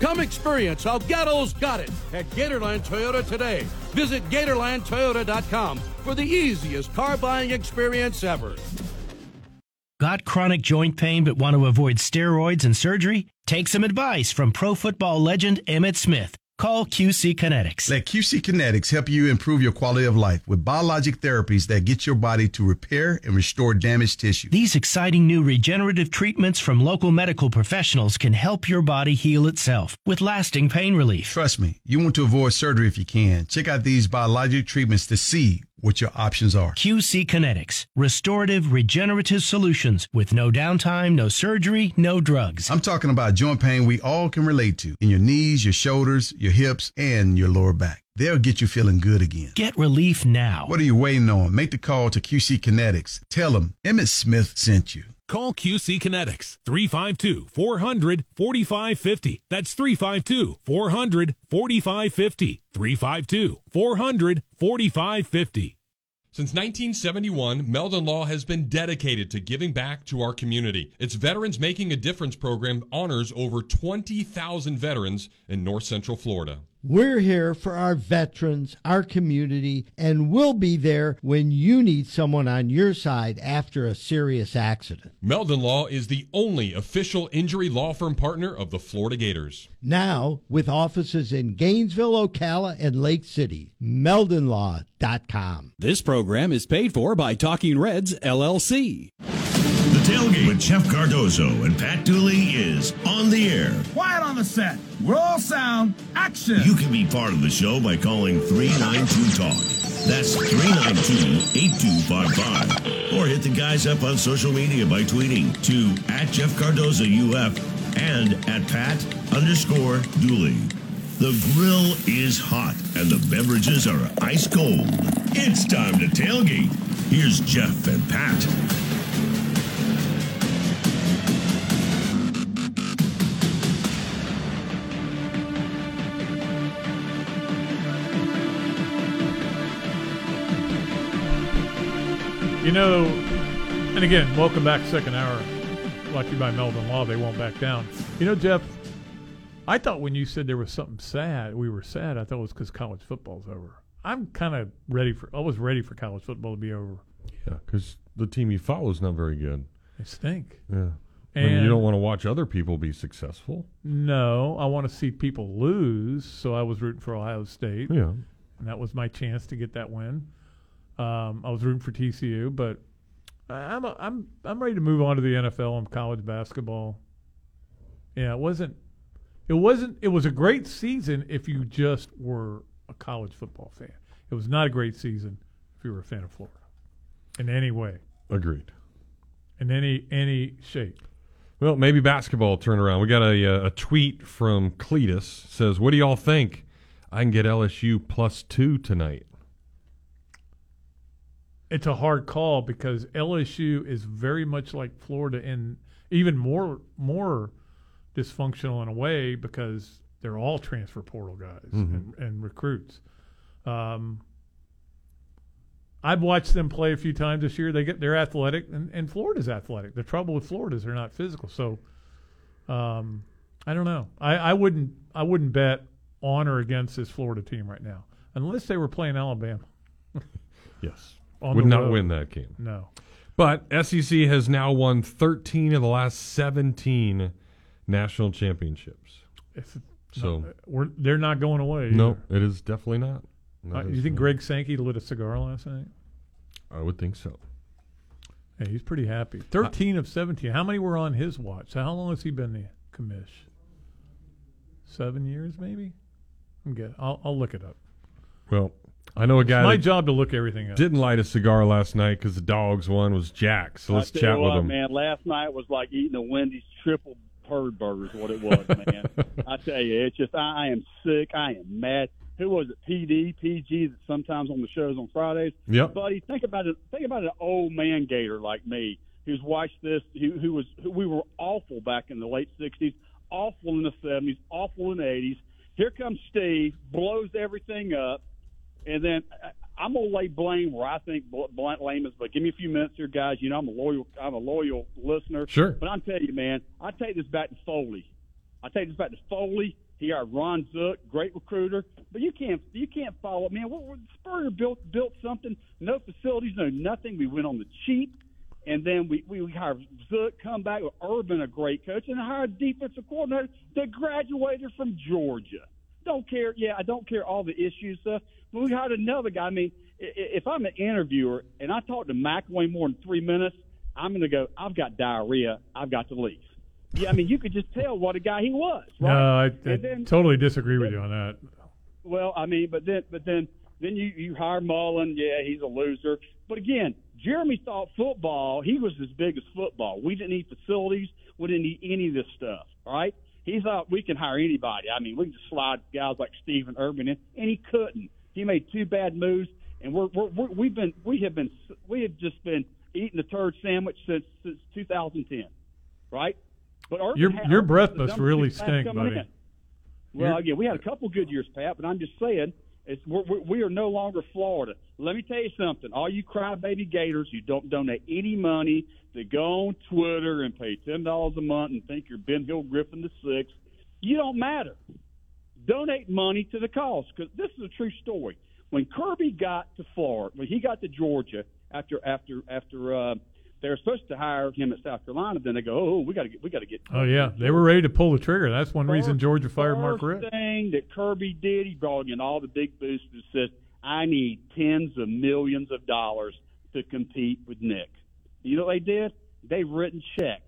Come experience how Gatto's got it at Gatorland Toyota today. Visit GatorlandToyota.com for the easiest car buying experience ever.
Got chronic joint pain but want to avoid steroids and surgery? Take some advice from pro football legend Emmitt Smith. Call QC Kinetics.
Let QC Kinetics help you improve your quality of life with biologic therapies that get your body to repair and restore damaged tissue.
These exciting new regenerative treatments from local medical professionals can help your body heal itself with lasting pain relief.
Trust me, you want to avoid surgery if you can. Check out these biologic treatments to see what your options are.
QC Kinetics, restorative regenerative solutions with no downtime, no surgery, no drugs.
I'm talking about joint pain we all can relate to in your knees, your shoulders, your hips, and your lower back. They'll get you feeling good again.
Get relief now.
What are you waiting on? Make the call to QC Kinetics. Tell them Emmitt Smith sent you.
Call QC Kinetics 352 400 4550. That's 352 400 4550. 352 400 4550.
Since 1971, Meldon Law has been dedicated to giving back to our community. Its Veterans Making a Difference program honors over 20,000 veterans in North Central Florida.
We're here for our veterans, our community, and we'll be there when you need someone on your side after a serious accident.
Meldon Law is the only official injury law firm partner of the Florida Gators.
Now, with offices in Gainesville, Ocala, and Lake City, meldonlaw.com.
This program is paid for by Talking Reds, LLC.
Tailgate with Jeff Cardozo and Pat Dooley is on the air.
Quiet on the set. We're all sound. Action.
You can be part of the show by calling 392 Talk. That's 392 8255. Or hit the guys up on social media by tweeting to at Jeff Cardozo UF and at Pat underscore Dooley. The grill is hot and the beverages are ice cold. It's time to tailgate. Here's Jeff and Pat.
You know, and again, welcome back, second hour. Brought to you by Meldon Law. They won't back down. You know, Jeff, I thought when you said there was something sad, we were sad. I thought it was because college football's over. I'm kind of ready for. I was ready for college football to be over.
Yeah, because the team you follow is not very good.
They stink.
Yeah.
And
And you don't want to watch other people be successful.
No, I want to see people lose. So I was rooting for Ohio State.
Yeah.
and that was my chance to get that win. Um, I was rooting for TCU, but I'm I'm I'm ready to move on to the NFL and college basketball. Yeah, it wasn't it wasn't it was a great season if you just were a college football fan. It was not a great season if you were a fan of Florida in any way,
Agreed.
in any any shape.
Well, maybe basketball turn around. We got a, uh, a tweet from Cletus says, "What do y'all think? I can get LSU plus two tonight."
It's a hard call because LSU is very much like Florida and even more more dysfunctional in a way because they're all transfer portal guys
Mhm.
and, and recruits. Um, I've watched them play a few times this year. They get they're athletic and, and Florida's athletic. The trouble with Florida is they're not physical. So um, I don't know. I, I wouldn't I wouldn't bet on or against this Florida team right now unless they were playing Alabama. (laughs)
Yes. Would not
road.
win that game.
No.
But SEC has now won 13 of the last 17 national championships.
It's,
So
no, they're not going away.
no, it is definitely not.
Uh, you think
not.
Greg Sankey lit a cigar last night?
I would think so.
Hey, he's pretty happy. Thirteen of seventeen. How many were on his watch? How long has he been the commish? Seven years, maybe. I'm good. I'll, I'll look it up.
Well, I know a
It's
guy.
my job to look everything up.
Didn't light a cigar last night because the dogs won was Jack. So let's chat
you
with
what,
him.
man. Last night was like eating a Wendy's triple bird burger. Is what it was, man. (laughs) I tell you, it's just I, I am sick. I am mad. Who was it? PD, PG. That sometimes on the shows on Fridays.
Yep.
buddy. Think about it. Think about an old man gator like me who's watched this. Who, who was who, we were awful back in the late '60s, awful in the '70s, awful in the '80s. Here comes Steve, blows everything up, and then I- I'm gonna lay blame where I think bl- blunt blame is. But give me a few minutes here, guys. You know I'm a loyal, I'm a loyal listener.
Sure.
But I'm telling you, man, I take this back to Foley. I take this back to Foley. He got Ron Zook, great recruiter, but you can't you can't follow. Man, what, what Spurrier built built something. No facilities, no nothing. We went on the cheap, and then we we hired Zook, come back with Urban, a great coach, and hired defensive coordinator that graduated from Georgia. Don't care. Yeah, I don't care all the issues stuff. But we hired another guy. I mean, if I'm an interviewer and I talk to McElwain more than three minutes, I'm going to go. I've got diarrhea. I've got to leave. Yeah, I mean, you could just tell what a guy he was. Right?
No, I, I
then-
totally disagree with you on that.
well, I mean, but then, but then, then you you hire Mullen. Yeah, he's a loser. But again, Jeremy thought football. He was as big as football. We didn't need facilities. We didn't need any of this stuff. All right. He thought we can hire anybody. I mean, we can just slide guys like Stephen Urban in, and he couldn't. He made two bad moves, and we're, we're, we're we've been we have been we have just been eating the turd sandwich since since 2010, right? But Urban
Your
had-
your breath must really stink, buddy.
in. Well,
You're-
again, we had a couple good years, Pat, but I'm just saying it's we're, we are no longer Florida. Let me tell you something. All you crybaby Gators who don't donate any money to go on Twitter and pay ten dollars a month and think you're Ben Hill Griffin the sixth, you don't matter. donate money to the cause because this is a true story. When Kirby got to Florida, when he got to Georgia after after after uh, they were supposed to hire him at South Carolina, then they go, oh, we got to get we got to get.
Oh yeah, they were ready to pull the trigger. That's one reason Georgia fired Mark
First thing that Kirby did, he brought in all the big boosters. Said, I need tens of millions of dollars to compete with Nick. You know what they did? They've written checks.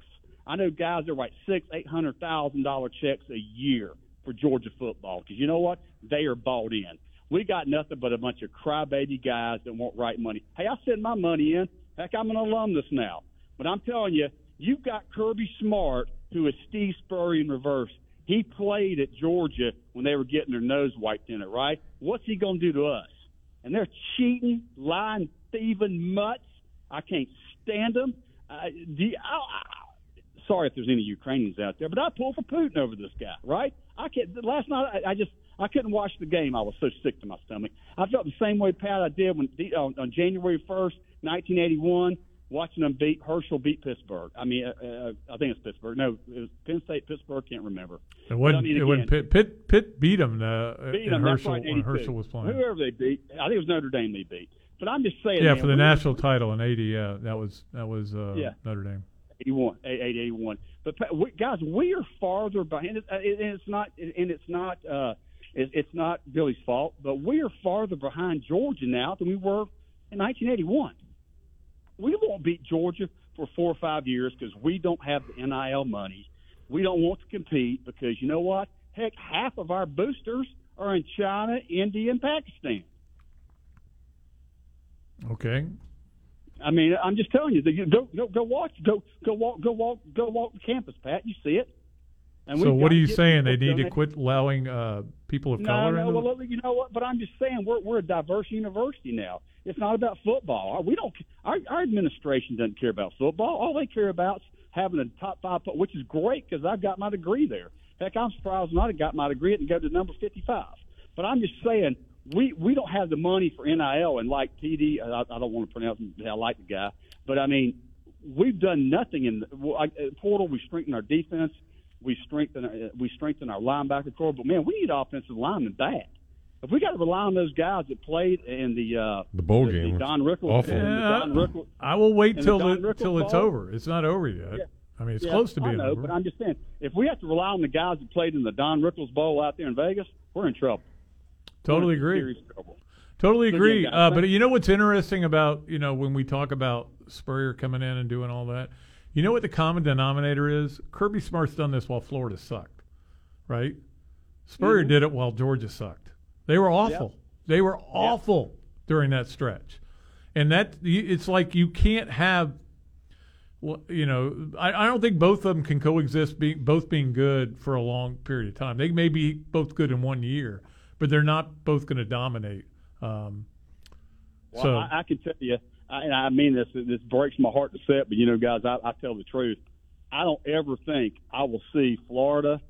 I know guys that write six, eight hundred thousand dollar checks a year for Georgia football because you know what? They are bought in. We got nothing but a bunch of crybaby guys that won't write money. Hey, I send my money in. Heck, I'm an alumnus now. But I'm telling you, you've got Kirby Smart, who is Steve Spurrier in reverse. He played at Georgia when they were getting their nose wiped in it, right? What's he going to do to us? And they're cheating, lying, thieving mutts. I can't stand them. Uh, do I, I, sorry if there's any Ukrainians out there, but I pull for Putin over this guy, right? I can't. Last night, I, I just I couldn't watch the game. I was so sick to my stomach. I felt the same way, Pat, I did when on, on January first, 1981, watching them beat Herschel beat Pittsburgh. I mean, uh, uh, I think it's Pittsburgh. No, it was Penn State, Pittsburgh. Can't remember.
It
But I
wasn't.
mean,
It wasn't
again,
Pitt, Pitt. Pitt beat them. Uh,
beat
in
them,
Herschel
right,
when Herschel was playing.
Whoever they beat, I think it was Notre Dame they beat. But I'm just saying.
Yeah,
man,
for the national title in '80. Yeah, that was that was uh,
Yeah.
Notre Dame.
81, 81. But guys, we are farther behind. And it's not, and it's not, uh, it, it's not Billy's fault. But we are farther behind Georgia now than we were in 1981. We won't beat Georgia for four or five years because we don't have the NIL money. We don't want to compete because you know what? Heck, half of our boosters are in China, India, and Pakistan.
Okay.
I mean, I'm just telling you. Go, go, go watch. Go, go walk. Go walk. Go walk the campus, Pat. You see it. And
so what are you saying? They need to quit allowing uh, people of
No,
color
no.
into
Well, you know what? But I'm just saying we're we're a diverse university now. It's not about football. We don't. Our, our administration doesn't care about football. All they care about is having a top five, which is great because I've got my degree there. Heck, I'm surprised when I got my degree and go to number 55. But I'm just saying we we don't have the money for NIL and like TD. I, I don't want to pronounce. him, I like the guy, but I mean we've done nothing in the well, I, uh, portal. We strengthened our defense. We strengthen uh, we strengthen our linebacker core. But man, we need offensive linemen bad. If we got to rely on those guys that played in the uh,
The bowl
the,
game
the Don Rickles,
awful.
and the
Yeah,
Don Rickles,
I will wait
and the
till the, till it's over. It's not over yet.
Yeah.
I mean, it's
Yeah,
close to
I
being
know,
over.
but I'm just saying, if we have to rely on the guys that played in the Don Rickles Bowl out there in Vegas, we're in trouble.
Totally
We're in
agree.
trouble.
Totally
So,
agree.
yeah, guys,
uh, but you know what's interesting about you know when we talk about Spurrier coming in and doing all that, you know what the common denominator is? Kirby Smart's done this while Florida sucked, right? Spurrier
Mhm.
did it while Georgia sucked. They were awful. They were awful during that stretch, and that it's like you can't have. Well, you know, I, I don't think both of them can coexist, being both being good for a long period of time. They may be both good in one year, but they're not both going to dominate. Um,
Well,
so
I, I can tell you, I, and I mean this. This breaks my heart to say it, but you know, guys, I, I tell the truth. I don't ever think I will see Florida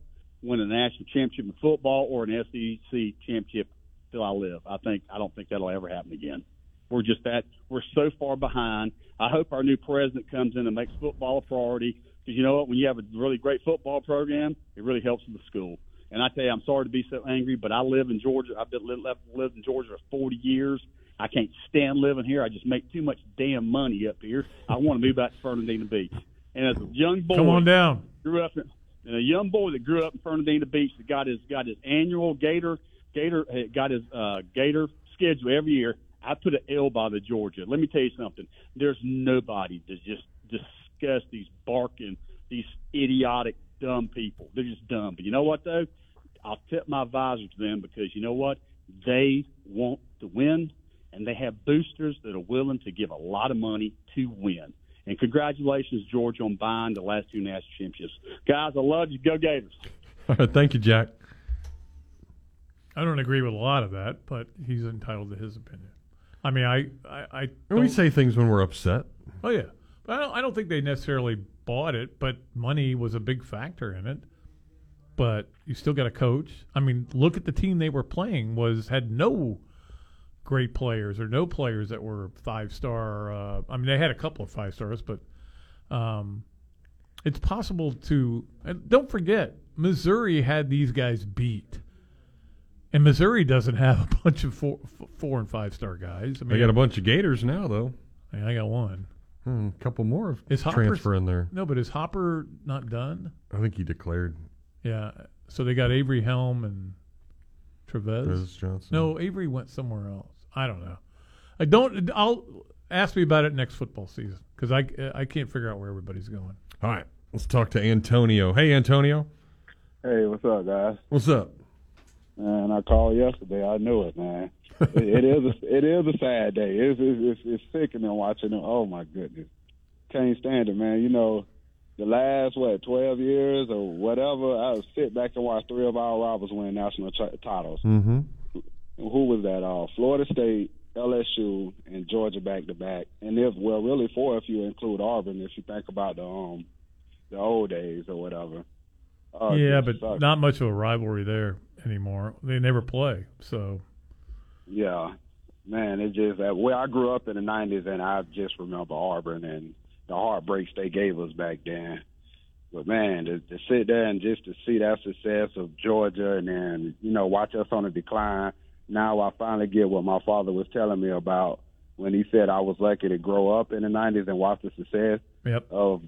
win a national championship in football or an SEC championship till I live. I think I don't think that'll ever happen again. We're just that we're so far behind. I hope our new president comes in and makes football a priority because you know what? When you have a really great football program, it really helps the school. And I tell you, I'm sorry to be so angry, but I live in Georgia. I've been lived, lived in Georgia for 40 years. I can't stand living here. I just make too much damn money up here. I want to move back to Fernandina Beach. And as a young boy,
come on down.
grew up in, and a young boy that grew up in Fernandina Beach that got his got his annual Gator Gator uh, got his uh, Gator schedule every year. I put an L by the Georgia. Let me tell you something. There's nobody to just discuss these barking, these idiotic, dumb people. They're just dumb. But you know what though? I'll tip my visor to them because you know what? They want to win, and they have boosters that are willing to give a lot of money to win. And congratulations, George, on buying the last two national championships. Guys, I love you. Go Gators.
Thank you, Jack.
I don't agree with a lot of that, but he's entitled to his opinion. I mean, I, I, I
And we
don't-
say things when we're upset.
Oh yeah, but I don't, I don't think they necessarily bought it, but money was a big factor in it. But you still got a coach. I mean, look at the team they were playing was had no great players or no players that were five star. Uh, I mean, they had a couple of five stars, but um, it's possible to. And don't forget, Missouri had these guys beat. And Missouri doesn't have a bunch of four, f- four and five star guys. I mean,
They got a bunch of Gators now, though.
I, I got one.
Hmm, a couple more
Is Hopper
transfer in there.
No, but is Hopper not done?
I think he declared.
Yeah. So they got Avery Helm and Trevez.
Trevez Johnson.
No, Avery went somewhere else. I don't know. I don't. I'll ask me about it next football season because I I can't figure out where everybody's going.
All right, let's talk to Antonio. Hey, Antonio.
Hey, what's up, guys?
What's up?
And I called yesterday. I knew it, man. it, it is a, it is a sad day. It's it's, it's, it's sickening watching them. Oh my goodness, can't stand it, man. You know, the last what twelve years or whatever, I would sit back and watch three of our rivals win national ch- titles.
Mm-hmm.
Who was that? Uh, Florida State, LSU, and Georgia back to back. And if well, really four if you include Auburn. If you think about the um the old days or whatever. Uh,
yeah, but
sucks.
not much of a rivalry there anymore. They never play. So
Yeah, man, it just uh, well, I grew up in the '90s, and I just remember Auburn and the heartbreaks they gave us back then. But man, to, to sit there and just to see that success of Georgia, and then you know watch us on a decline. Now I finally get what my father was telling me about when he said I was lucky to grow up in the '90s and watch the success
yep.
of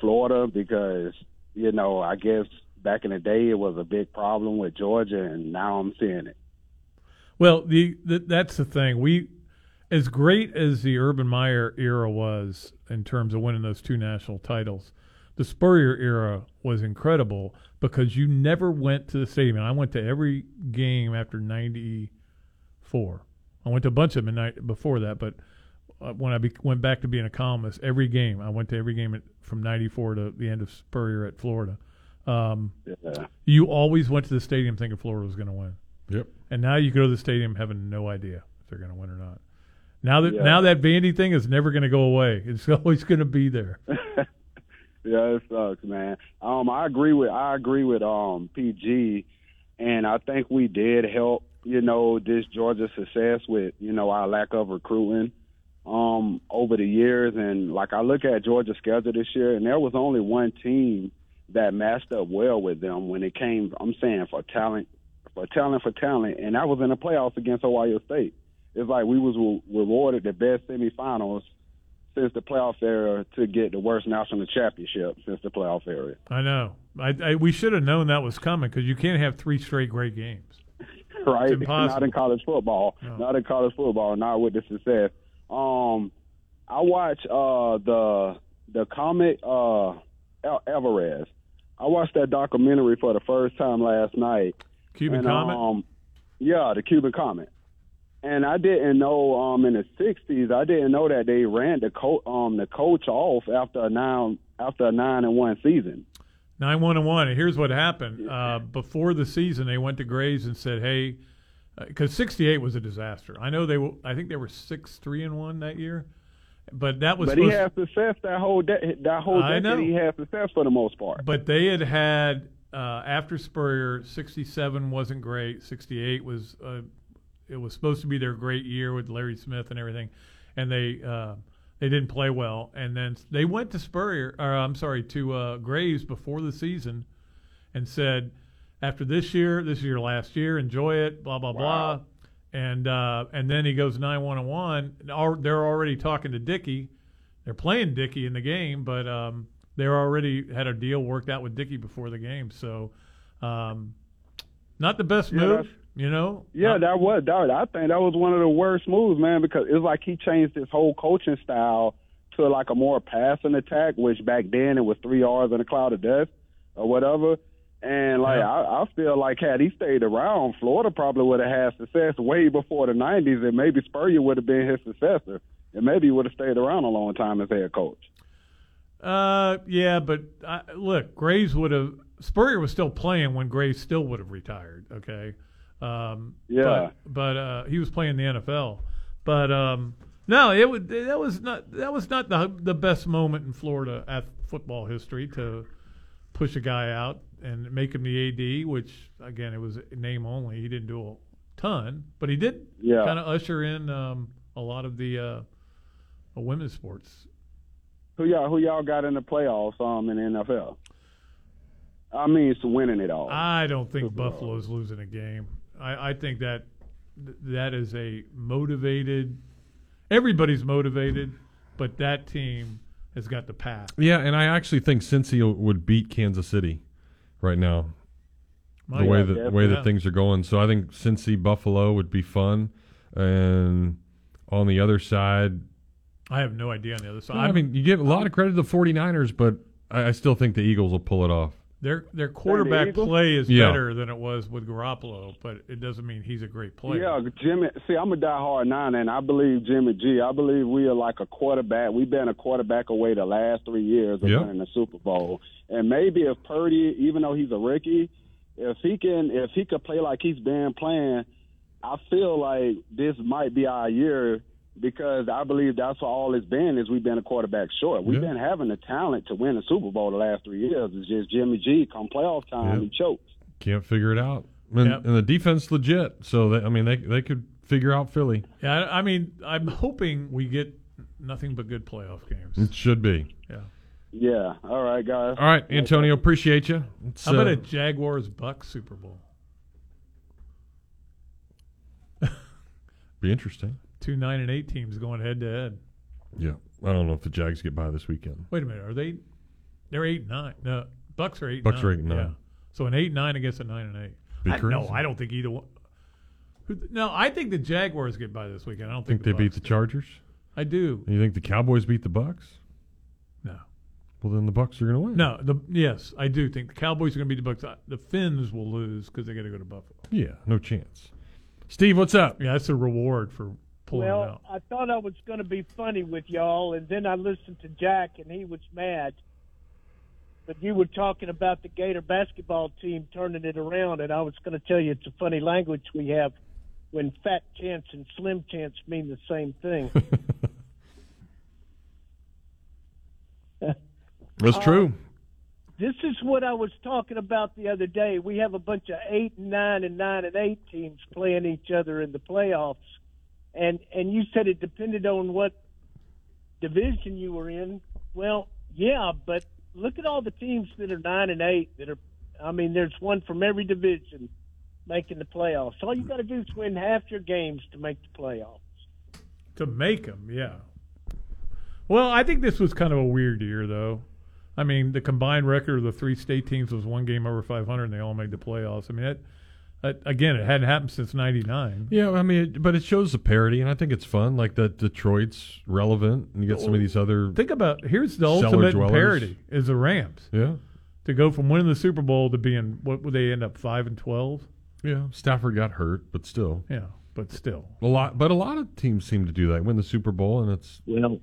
Florida because you know I guess back in the day it was a big problem with Georgia, and now I'm seeing it.
Well, the, the that's the thing. We, as great as the Urban Meyer era was in terms of winning those two national titles, the Spurrier era was incredible because you never went to the stadium. And I went to every game after '94. I went to a bunch of them in night before that, but uh, when I be, went back to being a columnist, every game I went to every game at, from '94 to the end of Spurrier at Florida. Um,
Yeah.
you always went to the stadium thinking Florida was going to win.
Yep.
And now you go to the stadium having no idea if they're going to win or not. Now that
Yeah.
now that Vandy thing is never going to go away. It's (laughs) always going to be there. (laughs)
Yeah, it sucks, man. Um, I agree with I agree with um PG, and I think we did help. You know, this Georgia success with you know our lack of recruiting um over the years, and like I look at Georgia's schedule this year, and there was only one team that matched up well with them when it came. I'm saying for talent, for talent, for talent, and that was in the playoffs against Ohio State. It's like we was re- rewarded the best semifinals since the playoff era to get the worst national championship since the playoff era.
I know. I, I we should have known that was coming because you can't have three straight great games. (laughs)
Right? Not in college football. Not in college football. Not with the success. Um, I watch uh the the comic uh El- Alvarez. I watched that documentary for the first time last night.
Cuban
and,
Comet?
Um, yeah, the Cuban Comet. And I didn't know um in the '60s. I didn't know that they ran the co- um the coach off after a nine after a nine and one season.
Nine one and one. Here's what happened. Uh, before the season, they went to Graves and said, "Hey," because '68 was a disaster. I know they. Were, I think they were six three and one that year, but that was.
But he had success that whole de- that whole decade.
know.
He had success for the most part.
But they had had uh, after Spurrier, '67 wasn't great. '68 was uh, it was supposed to be their great year with Larry Smith and everything, and they uh, they didn't play well. And then they went to Spurrier, or I'm sorry, to uh, Graves before the season, and said, after this year, this is your last year. Enjoy it. Blah blah blah. And uh, and then he goes nine one and one. They're already talking to Dickey. They're playing Dickey in the game, but um, they already had a deal worked out with Dickey before the game. So, um, not the best
Yeah,
move, you know.
Yeah, that was that. I think that was one of the worst moves, man, because it's like he changed his whole coaching style to like a more passing attack, which back then it was three R's and a cloud of dust or whatever. And like I, I feel like had he stayed around, Florida probably would have had success way before the '90s, and maybe Spurrier would have been his successor, and maybe he would have stayed around a long time as head coach.
Uh, yeah, but uh, look, Graves would have Spurrier was still playing when Graves still would have retired. Okay, um,
Yeah.
but, but uh, he was playing the NFL. But um, no, it would that was not that was not the the best moment in Florida at football history to push a guy out and make him the AD, which again it was name only. He didn't do a ton, but he did
Yeah.
kind of usher in um, a lot of the uh, women's sports
Who y'all who y'all got in the playoffs um in the NFL? I mean, it's winning it all.
I don't think Buffalo's losing a game. I, I think that that is a motivated. Everybody's motivated, but that team has got the path.
Yeah, and I actually think Cincy would beat Kansas City right now.
My
the way
God,
that
yeah.
way
Yeah.
that things are going. So I think Cincy Buffalo would be fun, and on the other side,
I have no idea on the other side.
I mean, you give a lot of credit to the 49ers, but I, I still think the Eagles will pull it off.
Their their quarterback
Eagles?
play is
Yeah.
better than it was with Garoppolo, but it doesn't mean he's a great player.
Yeah, Jimmy. See, I'm a diehard Niner, and I believe Jimmy G. I believe we are like a quarterback. We've been a quarterback away the last three years of
Yeah.
winning the Super Bowl. And maybe if Purdy, even though he's a rookie, if he can, if he could play like he's been playing, I feel like this might be our year because I believe that's all it's been is we've been a quarterback short. We've
Yeah.
been having the talent to win a Super Bowl the last three years. It's just Jimmy G. Come playoff time,
Yeah.
he chokes.
Can't figure it out, and,
Yep.
and the defense legit. So they, I mean, they they could figure out Philly.
Yeah, I, I mean, I'm hoping we get nothing but good playoff games.
It should be.
Yeah.
Yeah. All right, guys.
All right, Antonio, appreciate you. It's,
How about
uh,
a Jaguars Bucks Super Bowl? (laughs)
be interesting.
Two nine and eight teams going head to head.
Yeah, I don't know if the Jags get by this weekend.
Wait a minute, are they? They're eight and nine. No, Bucks are eight.
Bucks
and
are eight and nine.
Yeah. So an eight nine against a nine and eight. I, no. I don't think either one. No, I think the Jaguars get by this weekend. I don't
Think
think,
they
the
beat the
Bucks
Chargers?
do. I do.
You think the Cowboys beat the Bucks?
No.
Well, then the Bucks are going to win.
No, the yes, I do think the Cowboys are going to beat the Bucks. The Finns will lose because they got to go to Buffalo.
Yeah, no chance. Steve, what's up?
Yeah, that's a reward for pulling it
well,
out.
I thought I was going to be funny with y'all, and then I listened to Jack, and he was mad. But you were talking about the Gator basketball team turning it around, and I was going to tell you it's a funny language we have when fat chance and slim chance mean the same thing. (laughs)
That's
Uh,
true.
This is what I was talking about the other day. We have a bunch of eight and nine and nine and eight teams playing each other in the playoffs, and and you said it depended on what division you were in. Well, yeah, but look at all the teams that are nine and eight that are. I mean, there's one from every division making the playoffs. All you got to do is win half your games to make the playoffs.
To make them, yeah. Well, I think this was kind of a weird year, though. I mean, the combined record of the three state teams was one game over 500, and they all made the playoffs. I mean, that, that again, it hadn't happened since '99.
Yeah, I mean, it, but it shows the parity, and I think it's fun. Like that, Detroit's relevant, and you get some of these other.
Think about here's the ultimate
dwellers.
parity is the Rams.
Yeah,
To go from winning the Super Bowl to being what would they end up five and twelve?
yeah. Stafford got hurt, but still,
Yeah, but still,
a lot. But a lot of teams seem to do that. Win the Super Bowl, and it's
well,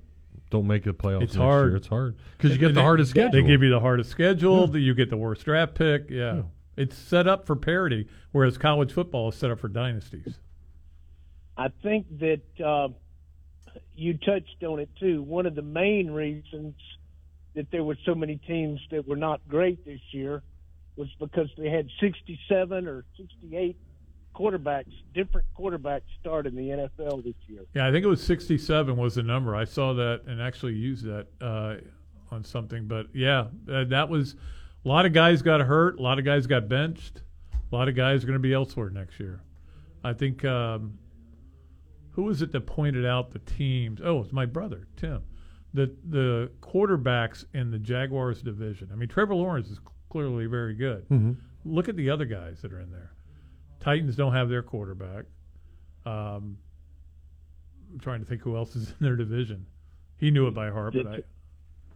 don't make the playoffs.
it's
next
hard.
Year. It's hard because you get
And
the
they-
hardest schedule.
They give you the hardest schedule. that You get the worst draft pick. Yeah. It's set up for parity, whereas college football is set up for dynasties.
I think that uh, you touched on it too. One of the main reasons that there were so many teams that were not great this year was because they had 67 or 68 quarterbacks, different quarterbacks start in the NFL this year.
Yeah, I think it was 67 was the number. I saw that and actually used that uh, on something. But yeah, uh, that was a lot of guys got hurt. A lot of guys got benched. A lot of guys are going to be elsewhere next year. I think um, who was it that pointed out the teams? Oh, it's my brother Tim. The the quarterbacks in the Jaguars division. I mean, Trevor Lawrence is clearly very good.
Mhm.
Look at the other guys that are in there. Titans don't have their quarterback. Um, I'm trying to think who else is in their division. He knew it by heart, but I,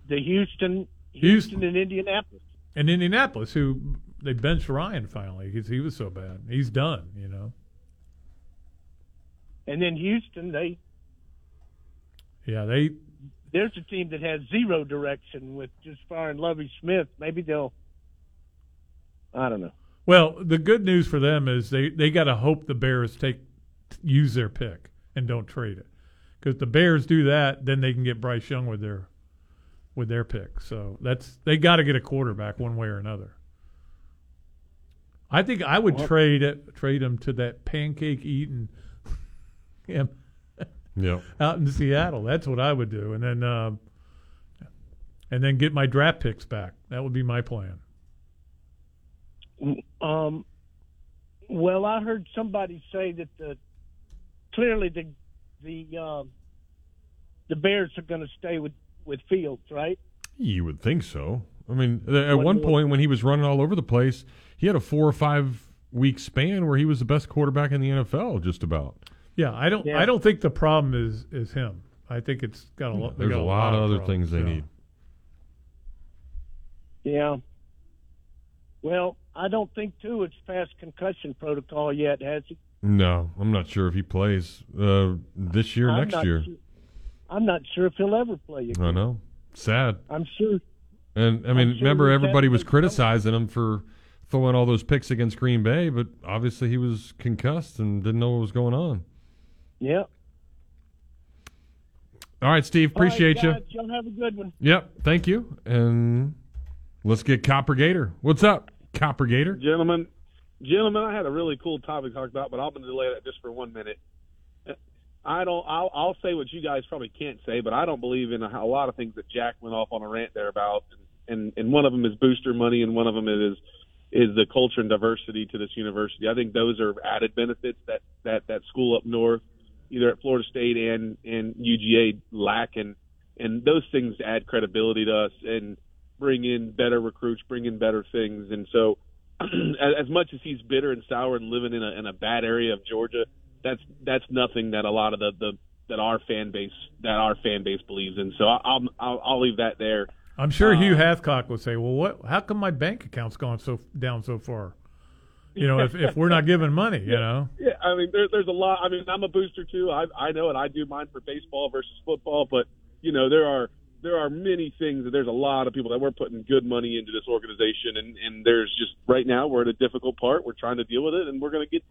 The Houston,
Houston.
Houston and Indianapolis.
And Indianapolis, who they benched Ryan finally because he was so bad. He's done, you know.
And then Houston, they
Yeah, they
there's a team that has zero direction with just firing Lovie Smith. Maybe they'll. I don't know.
Well, the good news for them is they they got to hope the Bears take use their pick and don't trade it because the Bears do that, then they can get Bryce Young with their with their pick. So that's they got to get a quarterback one way or another. I think I would
Well-
trade it, trade him to that pancake eating (laughs) him
Yeah.
out in Seattle. That's what I would do, and then um, and then get my draft picks back. That would be my plan.
Um, Well, I heard somebody say that the clearly the the um, the Bears are going to stay with with Fields, right?
You would think so. I mean, at
One
one
more-
point when he was running all over the place, he had a four or five week span where he was the best quarterback in the NFL, just about.
Yeah, I don't.
Yeah.
I don't think the problem is is him. I think it's got a lot. they
There's
got
a lot of other
problems,
things they
yeah.
need.
Yeah. Well, I don't think too it's past concussion protocol yet, has he?
No, I'm not sure if he plays uh, this year,
I'm
next year.
Sure, I'm not sure if he'll ever play again.
I know. Sad.
I'm sure.
And I mean,
sure
remember everybody was criticizing him for throwing all those picks against Green Bay, but obviously he was concussed and didn't know what was going on.
Yeah.
All right, Steve,
All right,
appreciate you.
guys, Y'all have a good one.
Yep, thank you. And let's get Copper Gator. What's up, Copper Gator?
Gentlemen, gentlemen, I had a really cool topic to talk about, but I'm going to delay that just for one minute. I don't. I'll, I'll say what you guys probably can't say, but I don't believe in a, a lot of things that Jack went off on a rant there about, and and one of them is booster money, and one of them is is the culture and diversity to this university. I think those are added benefits that that that school up north, either at Florida State and and UGA lack, and and those things add credibility to us and bring in better recruits, bring in better things, and so (clears throat) as, as much as he's bitter and sour and living in a in a bad area of Georgia, that's that's nothing that a lot of the the that our fan base that our fan base believes in. So I- I'll I'll, I'll leave that there.
I'm sure Hugh
Um,
Hathcock would say, "Well, what? How come my bank account's gone so down so far? You know, if if we're not giving money, you (laughs) know."
Yeah, I mean, there, there's a lot. I mean, I'm a booster too. I I know it. I do mine for baseball versus football, but you know, there are there are many things that there's a lot of people that we're putting good money into this organization, and and there's just right now we're at a difficult part. We're trying to deal with it, and we're going to get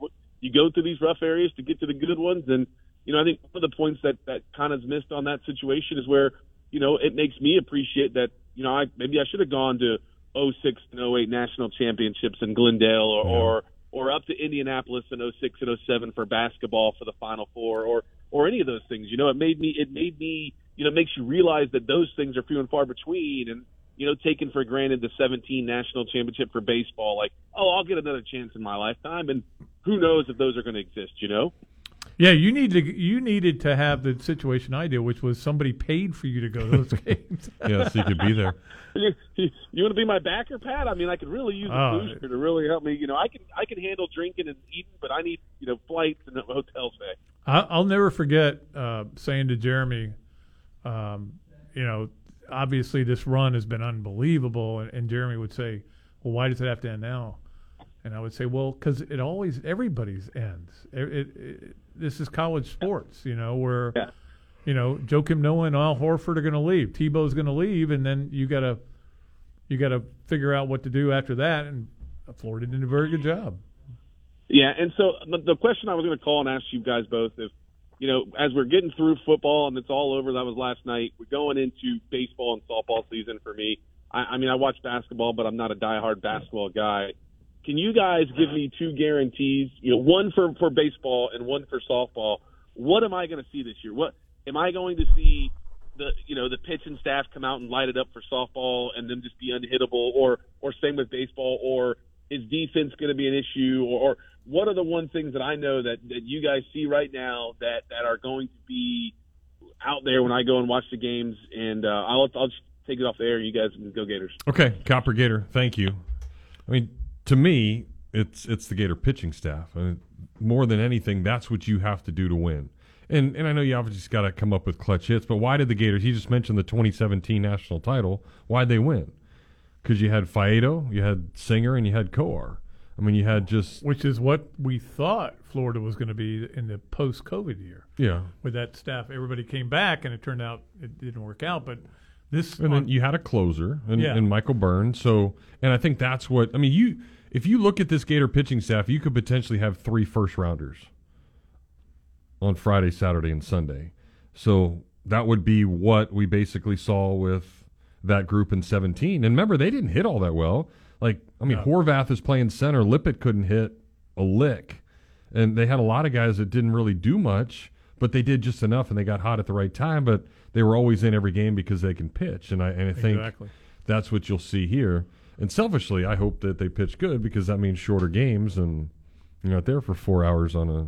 you go through these rough areas to get to the good ones. And you know, I think one of the points that that kind of is missed on that situation is where you know it makes me appreciate that you know I maybe I should have gone to 06 and 08 national championships in Glendale or, or or up to Indianapolis in 06 and 07 for basketball for the Final Four or or any of those things. You know, it made me it made me you know it makes you realize that those things are few and far between and you know taken for granted the 17 national championship for baseball like oh I'll get another chance in my lifetime and who knows if those are going to exist, you know?
Yeah, you need to. You needed to have the situation I did, which was somebody paid for you to go to those (laughs) games.
Yeah, so you could be there. (laughs)
You, you, you want to be my backer, Pat? I mean, I could really use a
Oh.
booster to really help me. You know, I can I can handle drinking and eating, but I need you know flights and a hotel stay.
I, I'll never forget uh, saying to Jeremy, um, you know, obviously this run has been unbelievable, and, and Jeremy would say, "Well, why does it have to end now?" And I would say, "Well, because it always everybody's ends. It, it, it, this is college sports, you know, where." You know, Joakim Noah and Al Horford are going to leave. Tebow's going to leave, and then you got to you got to figure out what to do after that. And Florida did a very good job.
Yeah, and so the, the question I was going to call and ask you guys both if you know as we're getting through football and it's all over. That was last night. We're going into baseball and softball season for me. I, I mean, I watch basketball, but I'm not a diehard basketball guy. Can you guys give me two guarantees? You know, one for for baseball and one for softball. What am I going to see this year? What am I going to see? The you know the pitching staff come out and light it up for softball and them just be unhittable, or or same with baseball, or is defense going to be an issue, or, or what are the one things that I know that that you guys see right now that that are going to be out there when I go and watch the games? And uh, I'll I'll just take it off the air. You guys can go Gators.
Okay, Copper Gator, thank you. I mean, to me, it's it's the Gator pitching staff. I mean, more than anything, that's what you have to do to win. And and I know you obviously got to come up with clutch hits, but why did the Gators? He just mentioned the 2017 national title. Why'd they win? Because you had Faedo, you had Singer, and you had Kowar. I mean, you had just
which is what we thought Florida was going to be in the post-COVID year.
Yeah.
with that staff, everybody came back, and it turned out it didn't work out. But this,
And then you had a closer and,
Yeah.
and Michael Byrne. So, and I think that's what I mean. You, if you look at this Gator pitching staff, you could potentially have three first rounders on Friday, Saturday, and Sunday. So that would be what we basically saw with that group in 17. And remember, they didn't hit all that well. Like, I mean,
No.
Horvath is playing center. Liput couldn't hit a lick. And they had a lot of guys that didn't really do much, but they did just enough and they got hot at the right time. But they were always in every game because they can pitch. And I, and I think
Exactly.
that's what you'll see here. And selfishly, I hope that they pitch good because that means shorter games and
You're not there for four hours on a.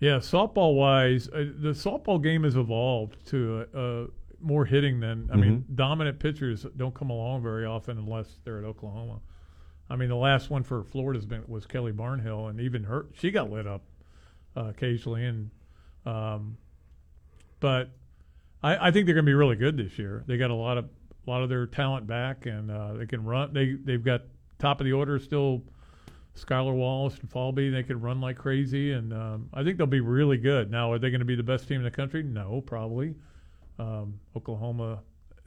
Yeah, softball wise, uh, the softball game has evolved to uh, uh, more hitting than I mean, dominant pitchers don't come along very often unless they're at Oklahoma. I mean, the last one for Florida's been was Kelly Barnhill, and even her she got lit up uh, occasionally, and um, but I, I think they're going to be really good this year. They got a lot of a lot of their talent back, and uh, they can run. They they've got top of the order still. Skylar Wallace and Falby, they could run like crazy, and um, I think they'll be really good. Now, are they going to be the best team in the country? No, probably. Um, Oklahoma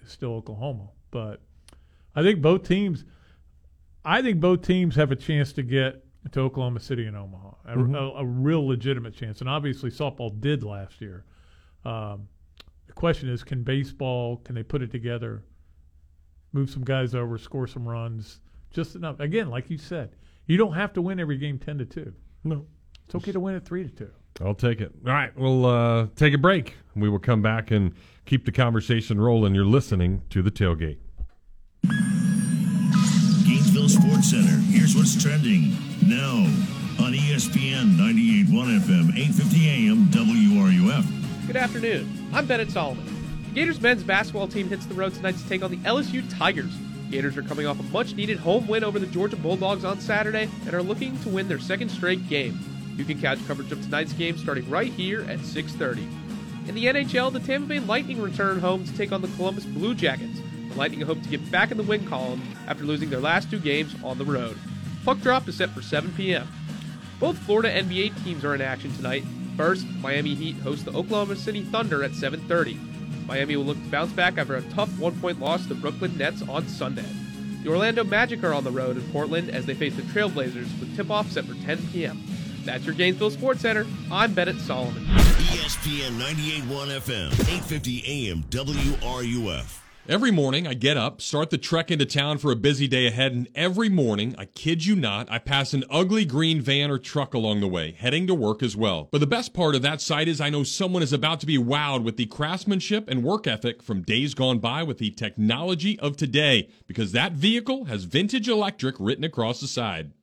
is still Oklahoma, but I think both teams. I think both teams have a chance to get to Oklahoma City and Omaha, a,
Mhm.
a, a real legitimate chance. And obviously, softball did last year. Um, the question is, can baseball? Can they put it together? Move some guys over, score some runs, just enough. Again, like you said, you don't have to win every game ten to two.
No,
it's okay to win at three to two.
I'll take it. All right, we'll uh, take a break. We will come back and keep the conversation rolling. You're listening to the tailgate.
Gainesville Sports Center. Here's what's trending now on ESPN 98.1 FM, 8:50 AM, WRUF.
Good afternoon. I'm Bennett Solomon. The Gators men's basketball team hits the road tonight to take on the LSU Tigers. Gators are coming off a much-needed home win over the Georgia Bulldogs on Saturday and are looking to win their second straight game. You can catch coverage of tonight's game starting right here at 6:30. In the NHL, the Tampa Bay Lightning return home to take on the Columbus Blue Jackets. The Lightning hope to get back in the win column after losing their last two games on the road. Puck drop is set for 7 p.m. Both Florida NBA teams are in action tonight. First, Miami Heat host the Oklahoma City Thunder at 7:30. Miami will look to bounce back after a tough one-point loss to the Brooklyn Nets on Sunday. The Orlando Magic are on the road in Portland as they face the Trailblazers with tip-off set for 10 p.m. That's your Gainesville Sports Center. I'm Bennett Solomon.
ESPN 98.1 FM, 8:50 AM, WRUF.
Every morning, I get up, start the trek into town for a busy day ahead, and every morning, I kid you not, I pass an ugly green van or truck along the way, heading to work as well. But the best part of that sight is I know someone is about to be wowed with the craftsmanship and work ethic from days gone by with the technology of today, because that vehicle has vintage electric written across the side.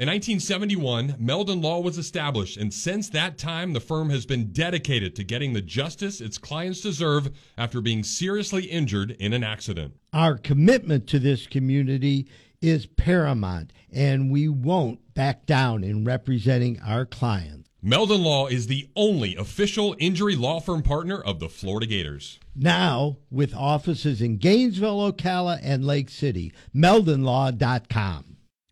In 1971, Meldon Law was established, and since that time, the firm has been dedicated to getting the justice its clients deserve after being seriously injured in an accident.
Our commitment to this community is paramount, and we won't back down in representing our clients.
Meldon Law is the only official injury law firm partner of the Florida Gators.
Now, with offices in Gainesville, Ocala, and Lake City, meldonlaw.com.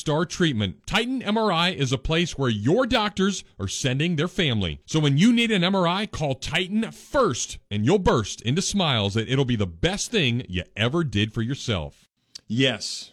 star treatment. Titan MRI is a place where your doctors are sending their family. So when you need an MRI, call Titan first and you'll burst into smiles that it'll be the best thing you ever did for yourself. Yes.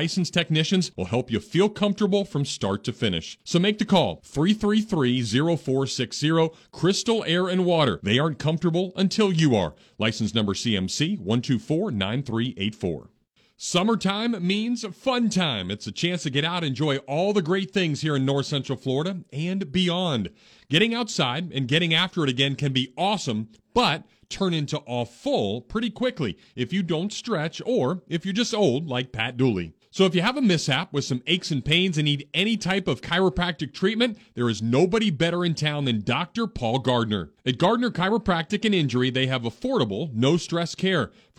licensed technicians will help you feel comfortable from start to finish. So make the call 333-0460 Crystal Air and Water. They aren't comfortable until you are. License number CMC 1249384. Summertime means fun time. It's a chance to get out and enjoy all the great things here in North Central Florida and beyond. Getting outside and getting after it again can be awesome, but turn into awful pretty quickly if you don't stretch or if you're just old like Pat Dooley. So if you have a mishap with some aches and pains and need any type of chiropractic treatment, there is nobody better in town than Dr. Paul Gardner. At Gardner Chiropractic and Injury, they have affordable, no stress care.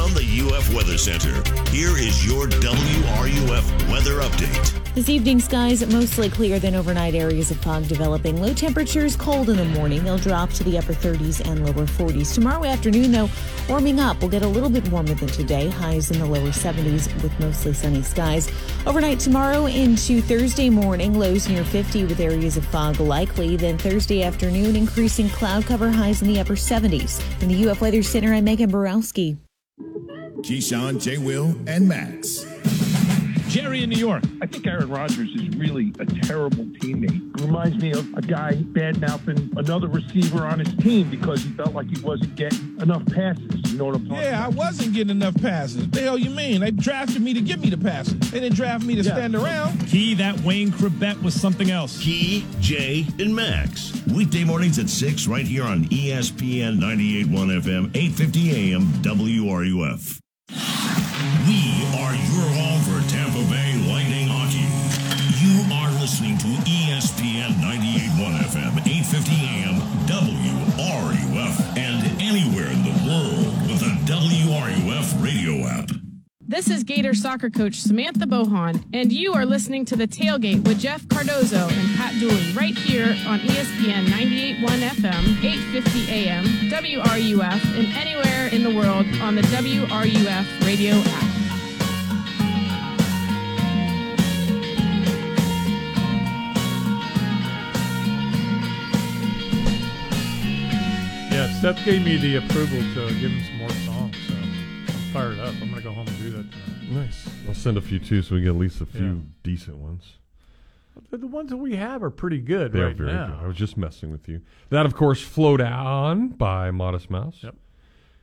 From the UF Weather Center, here is your WRUF weather update.
This evening, skies mostly clear, then overnight areas of fog developing. Low temperatures cold in the morning. They'll drop to the upper 30s and lower 40s. Tomorrow afternoon, though, warming up. We'll get a little bit warmer than today. Highs in the lower 70s with mostly sunny skies. Overnight tomorrow into Thursday morning, lows near 50 with areas of fog likely. Then Thursday afternoon, increasing cloud cover highs in the upper 70s. In the UF Weather Center, I'm Megan Borowski.
Keyshawn, J. Will, and Max.
Jerry in New York. I think Aaron Rodgers is really a terrible teammate. Reminds me of a guy bad mouthing another receiver on his team because he felt like he wasn't getting enough passes. You know what I'm talking
Yeah, I wasn't getting enough passes. The hell you mean? They drafted me to give me the passes. They didn't draft me to
Yeah.
stand around.
Key, that Wayne Chrebet was something else.
Key, Jay, and Max. Weekday mornings at 6 right here on ESPN 98.1 FM, 850 AM, WRUF. We are your home for Tampa listening to ESPN 98.1 FM, 850 AM, WRUF, and anywhere in the world with the WRUF radio app.
This is Gator soccer coach Samantha Bohon, and you are listening to The Tailgate with Jeff Cardozo and Pat Dooley right here on ESPN 98.1 FM, 850 AM, WRUF, and anywhere in the world on the WRUF radio app.
Steph gave me the approval to give him some more songs, so I'm fired up. I'm gonna go home and do that tonight.
Nice. I'll send a few too, so we get at least a few
Yeah.
decent ones.
The, the ones that we have are pretty good
They are
right
very
now.
good. I was just messing with you. That, of course, "Float On" by Modest Mouse.
Yep.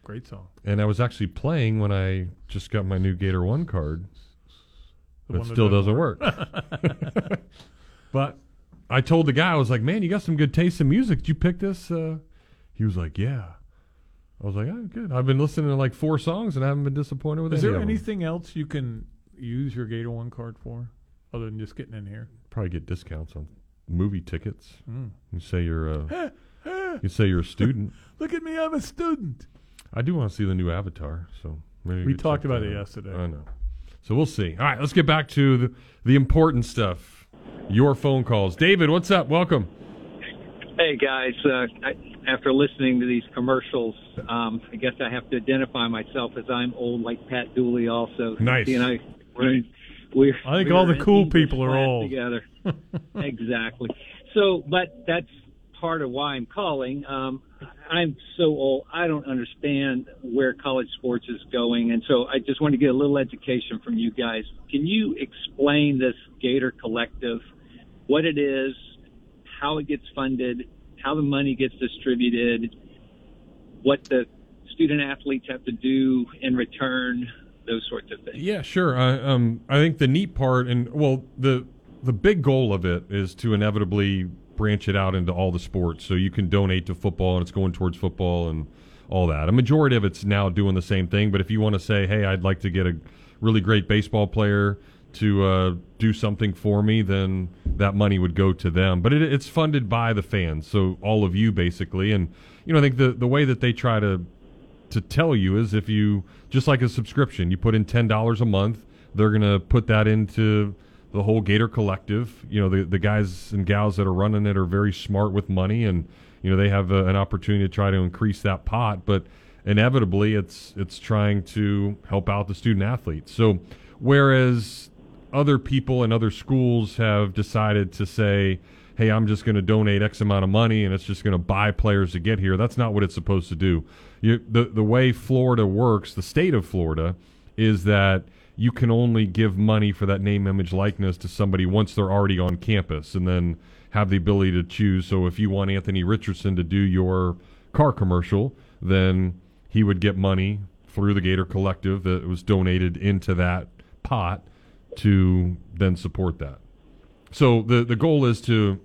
Great song.
And I was actually playing when I just got my new Gator One card.
The one that
still
doesn't
work. (laughs) (laughs) but I told the guy, I was like, "Man, you got some good taste in music. Did you pick this?" Uh, he was like, "Yeah." I was like, "Oh, good. I've been listening to like four songs and I haven't been disappointed with
Is
any
there
of them."
anything else you can use your Gator One card for, other than just getting in here?
Probably get discounts on movie tickets.
Mm.
You say you're a, (gasps) you say you're a student. (laughs)
Look at me, I'm a student.
I do want to see the new Avatar, so maybe
We
could
talked
check
about
that
it
out.
yesterday.
I know.
So we'll see. All right, let's get back to the, the important stuff. Your phone calls. David, what's up? Welcome.
Hey guys, uh, I, after listening to these commercials, um, I guess I have to identify myself as I'm old, like Pat Dooley. Also,
Nice.
You know, we're, we're
I think
we're
all the cool people are old.
together. (laughs) exactly. So, but that's part of why I'm calling. Um, I'm so old, I don't understand where college sports is going, and so I just want to get a little education from you guys. Can you explain this Gator Collective, what it is, how it gets funded, how the money gets distributed, what the student athletes have to do in return, those sorts of things?
Yeah, sure. I, um, I think the neat part, and well, the the big goal of it is to inevitably branch it out into all the sports. So you can donate to football, and it's going towards football and all that. A majority of it's now doing the same thing. But if you want to say, hey, I'd like to get a really great baseball player to uh, do something for me, then that money would go to them. But it, it's funded by the fans, so all of you basically. And you know, I think the the way that they try to to tell you is if you just like a subscription, you put in ten dollars a month, they're gonna put that into the whole Gator Collective. You know, the the guys and gals that are running it are very smart with money, and you know they have a, an opportunity to try to increase that pot. But inevitably, it's it's trying to help out the student athletes. So whereas other people and other schools have decided to say, hey, I'm just going to donate X amount of money and it's just going to buy players to get here. That's not what it's supposed to do. You, the, the way Florida works, the state of Florida, is that you can only give money for that name, image, likeness to somebody once they're already on campus and then have the ability to choose. So if you want Anthony Richardson to do your car commercial, then he would get money through the Gator Collective that was donated into that pot to then support that. So the the goal is to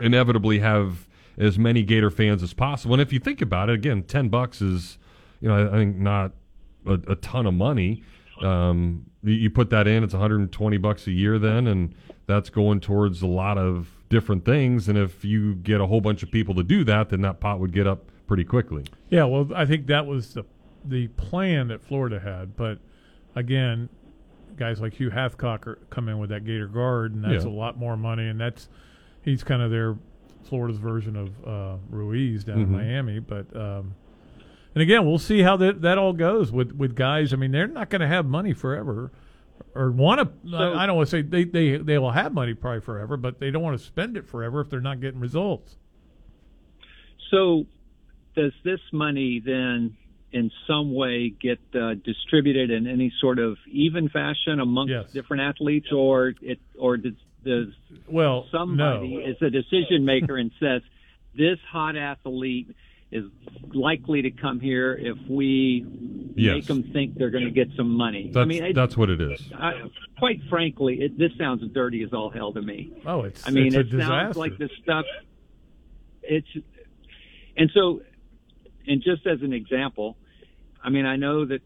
inevitably have as many Gator fans as possible. And if you think about it, again, ten bucks is you know I think not a, a ton of money. Um, you, you put that in, it's 120 bucks a year then, and that's going towards a lot of different things. And if you get a whole bunch of people to do that, then that pot would get up pretty quickly.
Yeah, well, I think that was the the plan that Florida had, but again, guys like Hugh Hathcock are, come in with that Gator Guard, and that's
Yeah.
a lot more money, and that's he's kind of their Florida's version of uh, Ruiz down
Mhm.
in Miami. But um, and again, we'll see how that that all goes with with guys. I mean, they're not going to have money forever, or want to.
So-
I, I don't want to say they they they will have money probably forever, but they don't want to spend it forever if they're not getting results.
So, does this money then, in some way, get uh, distributed in any sort of even fashion amongst different athletes, or it, or does, does
well
somebody is a decision maker and says this hot athlete is likely to come here if we
Yes.
make them think they're going to get some money?
That's
I mean, it,
that's what it is.
I, quite frankly, it, this sounds dirty as all hell to me.
Oh, it's
I mean,
it's
it sounds
disaster.
like this stuff. It's and so, and just as an example, I mean, I know that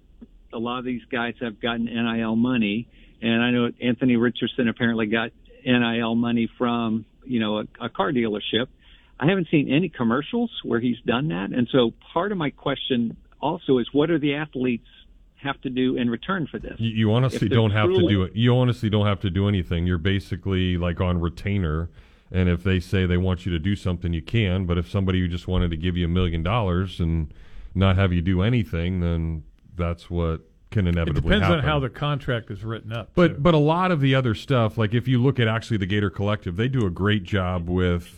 a lot of these guys have gotten NIL money, and I know Anthony Richardson apparently got NIL money from you know a, a car dealership. I haven't seen any commercials where he's done that, and so part of my question also is, what do the athletes have to do in return for this?
You, honestly don't have to do it. You honestly don't have to do anything. You're basically like on retainer. And if they say they want you to do something, you can. But if somebody who just wanted to give you a million dollars and not have you do anything, then that's what can inevitably It
depends
happen.
on how the contract is written up.
But but a lot of the other stuff, like if you look at actually the Gator Collective, they do a great job with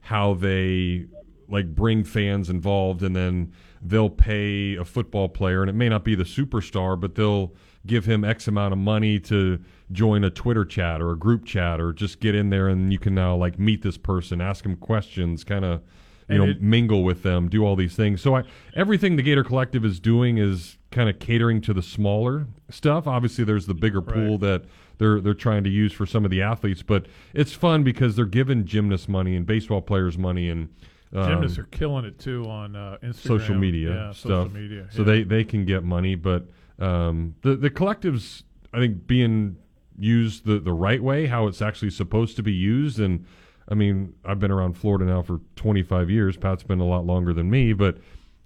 how they like bring fans involved, and then they'll pay a football player, and it may not be the superstar, but they'll give him X amount of money to join a Twitter chat or a group chat, or just get in there and you can now like meet this person, ask him questions, kind of you
And
know
it-
mingle with them, do all these things. So I, everything the Gator Collective is doing is kind of catering to the smaller stuff. Obviously, there's the bigger pool that they're they're trying to use for some of the athletes, but it's fun because they're giving gymnasts money and baseball players money and um,
Gymnasts are killing it too on uh, Instagram,
social media
yeah,
stuff.
Social media,
So they they can get money, but um, the the collectives I think being used the the right way, how it's actually supposed to be used, and I mean I've been around Florida now for 25 years. Pat's been a lot longer than me, but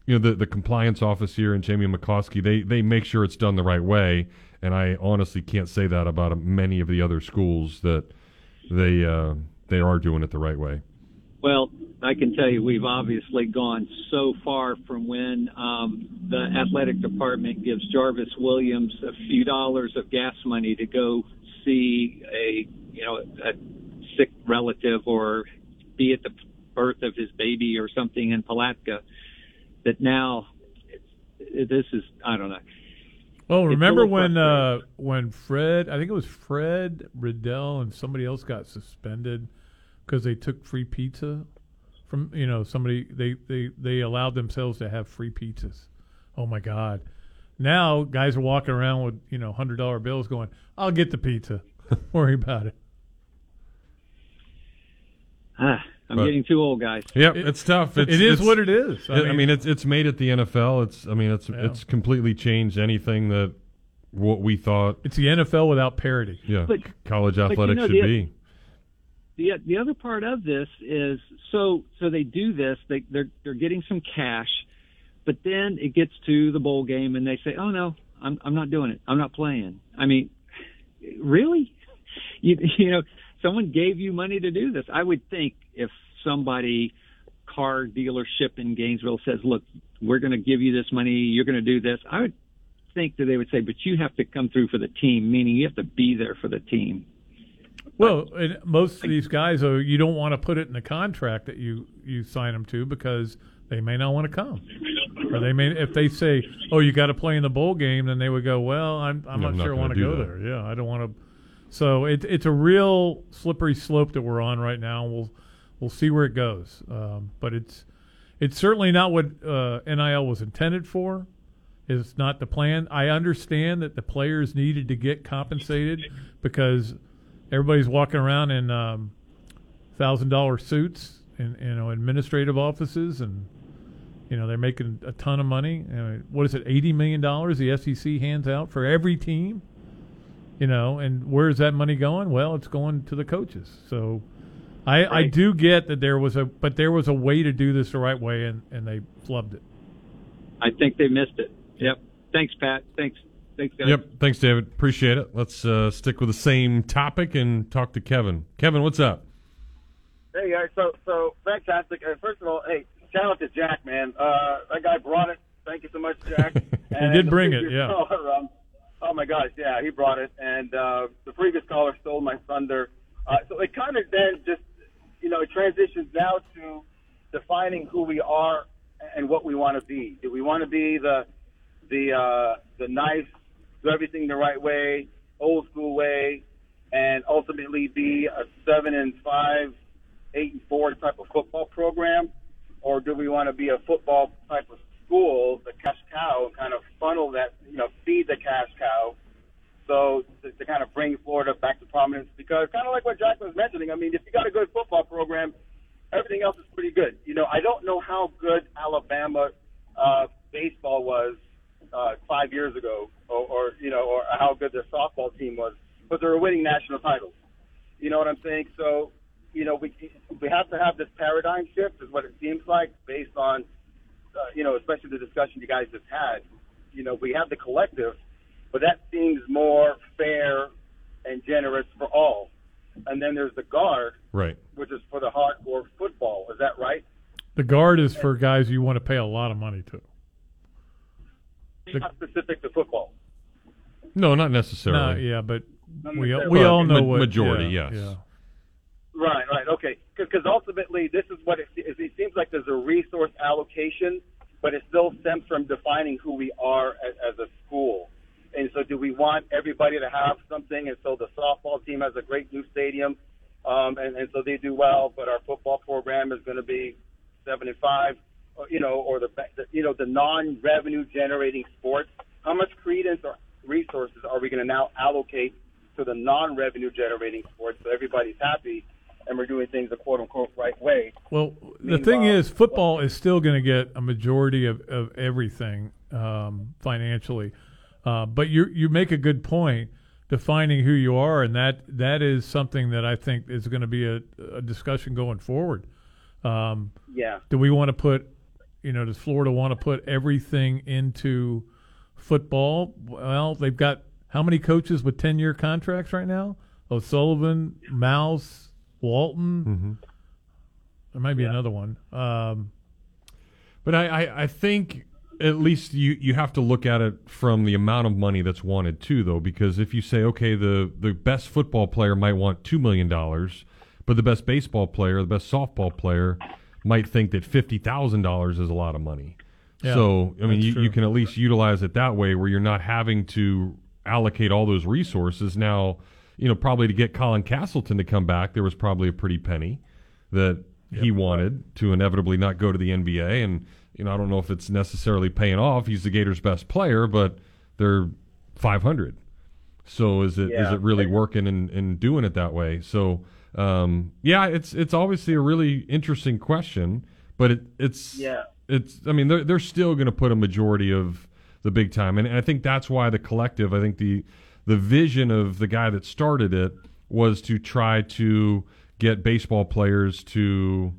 you know the the compliance office here and Jamie McCloskey they they make sure it's done the right way, and I honestly can't say that about many of the other schools that they uh, they are doing it the right way.
Well, I can tell you we've obviously gone so far from when um, the athletic department gives Jarvis Williams a few dollars of gas money to go see a you know a sick relative or be at the birth of his baby or something in Palatka. That now this is I don't know.
Oh,
It's a
remember when uh, when Fred? I think it was Fred Riddell and somebody else got suspended because they took free pizza from you know somebody they they they allowed themselves to have free pizzas. Oh my God! Now guys are walking around with you know hundred dollar bills, going, "I'll get the pizza. (laughs) Worry about it."
Ah, I'm
But-
getting too old, guys.
Yep,
It-
it's tough.
it
It's, it's-
what it is. I
I
mean-
mean, it's it's made it the NFL. It's I mean, it's
Yeah.
it's completely changed anything that what we thought.
It's the NFL without parity.
Yeah,
But-
college
but you
athletics
know,
should
the-
be.
the the other part of this is so so they do this they they're they're getting some cash but then it gets to the bowl game and they say oh no I'm I'm not doing it I'm not playing I mean really (laughs) you you know someone gave you money to do this I would think if somebody car dealership in Gainesville says look we're going to give you this money you're going to do this I would think that they would say but you have to come through for the team meaning you have to be there for the team
Well, and most of these guys, though, you don't want to put it in the contract that you you sign them to because they may not want to come, or they may if they say, "Oh, you got to play in the bowl game," then they would go, "Well, I'm I'm not
I'm not
sure I want to go
that.
there. Yeah, I don't want to." So it, it's a real slippery slope that we're on right now. We'll we'll see where it goes, um, but it's it's certainly not what uh, NIL was intended for. It's not the plan. I understand that the players needed to get compensated because everybody's walking around in um, thousand dollar suits in you know administrative offices and you know they're making a ton of money. I mean, what is it, eighty million dollars the SEC hands out for every team? You know, and where's that money going? Well, it's going to the coaches. So I, I do get that there was a but there was a way to do this the right way and, and they flubbed it.
I think they missed it yep thanks Pat thanks thanks guys
Yep. Thanks, David. Appreciate it. Let's uh, stick with the same topic and talk to Kevin. Kevin, what's up?
Hey guys, so so fantastic. Uh, first of all, hey, shout out to Jack, man. Uh, that guy brought it. Thank you so much, Jack. (laughs)
He did
the
bring it, yeah. (laughs)
caller, um, oh my gosh, yeah, he brought it. And uh, the previous caller stole my thunder. Uh, so it kind of then just, you know, it transitions now to defining who we are and what we want to be. Do we want to be the the uh, the nice, do everything the right way, old school way, and ultimately be a seven and five, eight and four type of football program, or do we want to be a football type of school, the cash cow, and kind of funnel that, you know, feed the cash cow, so to, to kind of bring Florida back to prominence? Because kind of like what Jack was mentioning, I mean, if you got a good football program, everything else is pretty good. You know, I don't know how good Alabama uh, baseball was uh, five years ago, or, or you know, or how good their softball team was, but they were winning national titles. You know what I'm saying? So, you know, we we have to have this paradigm shift, is what it seems like, based on, uh, you know, especially the discussion you guys just had. You know, we have the collective, but that seems more fair and generous for all. And then there's the guard,
Right.
which is for the hardcore football. Is that right?
The guard is for guys you want to pay a lot of money to. The-
Not specific to football.
No, not
No,
necessarily.
yeah, but
Not
we
necessarily.
we all know
ma-
what
majority,
yeah,
yes.
yeah.
Right, right, okay. Because ultimately, this is what it, it, it seems like. There's a resource allocation, but it still stems from defining who we are as, as a school. And so, do we want everybody to have something? And so, the softball team has a great new stadium, um, and, and so they do well. But our football program is going to be seven 75, or, you know, or the, the you know the non-revenue generating sports. How much credence or resources are we going to now allocate to the non-revenue generating sports so everybody's happy and we're doing things the quote unquote right way?
Well, the thing is, football is still going to get a majority of, of everything um, financially. Uh, but you you make a good point defining who you are, and that that is something that I think is going to be a, a discussion going forward. Um,
Yeah.
do we want to put you know, does Florida want to put everything into football? Well, they've got how many coaches with ten year contracts right now? O'Sullivan, Mouse, Walton.
Mm-hmm.
There might be another one. Um,
But I, I, I think at least you, you have to look at it from the amount of money that's wanted too, though, because if you say, okay, the, the best football player might want two million dollars, but the best baseball player, the best softball player, might think that fifty thousand dollars is a lot of money.
Yeah,
so I mean, you,
true.
you can at least utilize it that way, where you're not having to allocate all those resources. Now, you know, probably to get Colin Castleton to come back, there was probably a pretty penny that he wanted to inevitably not go to the NBA. And, you know, I don't know if it's necessarily paying off. He's the Gators' best player, but they're 500. So is it is
Yeah.
it really working and, and doing it that way? So, um, yeah, it's it's obviously a really interesting question, but it, it's
Yeah.
it's I mean they're they're still going to put a majority of the big time, and, and I think that's why the collective. I think the the vision of the guy that started it was to try to get baseball players to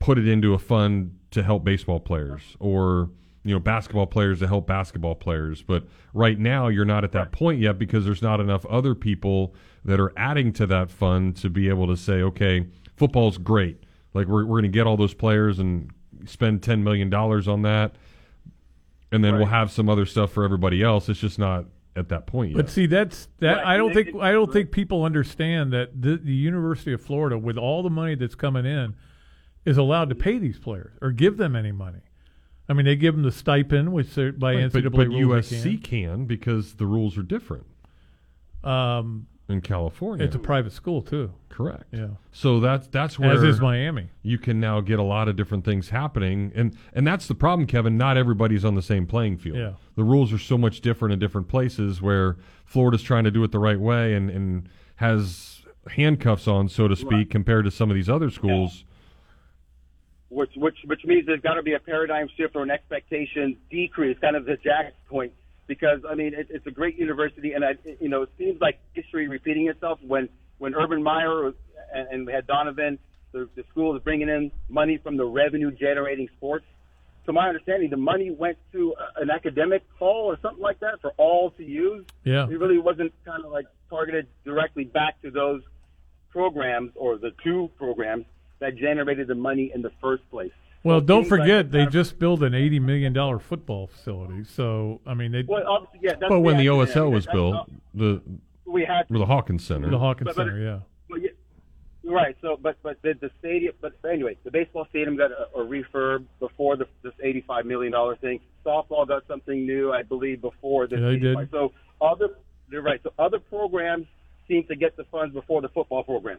put it into a fund to help baseball players or you know basketball players to help basketball players. But right now you're not at that point yet because there's not enough other people that are adding to that fund to be able to say okay football's great. Like we're, we're going to get all those players and spend 10 million dollars on that and then we'll have some other stuff for everybody else. It's just not at that point yet.
But see, that's that.
Right.
I don't think I don't think people understand that the, the University of Florida, with all the money that's coming in, is allowed to pay these players or give them any money. I mean, they give them the stipend, which by
Right,
NCAA
but, but
rules they
USC can because the rules are different.
Um,
in California.
it's a private school too.
Correct.
Yeah.
So that's that's where
As is Miami.
You can now get a lot of different things happening, and and that's the problem, Kevin. Not everybody's on the same playing field.
Yeah.
The rules are so much different in different places. Where Florida's trying to do it the right way and and has handcuffs on, so to speak, compared to some of these other schools.
Which which which means there's got to be a paradigm shift or an expectation decrease, kind of the Jack's point. Because I mean, it, it's a great university, and I, you know, it seems like history repeating itself. When when Urban Meyer was, and, and we had Donovan, the, the school is bringing in money from the revenue generating sports. To my understanding, the money went to an academic hall or something like that for all to use.
Yeah.
It really wasn't kind of like targeted directly back to those programs or the two programs that generated the money in the first place.
Well,
So
don't forget they just built an eighty million dollar football facility. So I mean, they
Well, obviously, yeah. That's
But when the
academic.
OSL was
That's
built,
all-
the
we had
or the Hawkins Center,
the Hawkins
But- but-
Center, yeah.
Well, yeah, right. So, but but the, the stadium. But anyway, the baseball stadium got a, a refurb before the, this eighty-five million dollar thing. Softball got something new, I believe, before this.
Yeah, they did.
So other, you're right. So other programs seem to get the funds before the football program.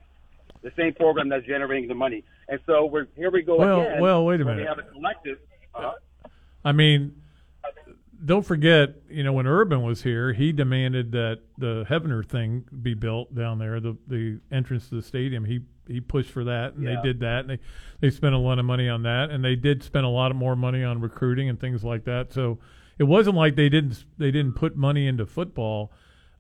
The same program that's generating the money, and so we're here. We go
Well-
again.
well, wait a minute.
We have a collective. Uh,
I mean, don't forget, you know, when Urban was here, he demanded that the Heavener thing be built down there, the the entrance to the stadium. He he pushed for that, and
Yeah.
they did that, and they they spent a lot of money on that, and they did spend a lot of more money on recruiting and things like that. So it wasn't like they didn't they didn't put money into football.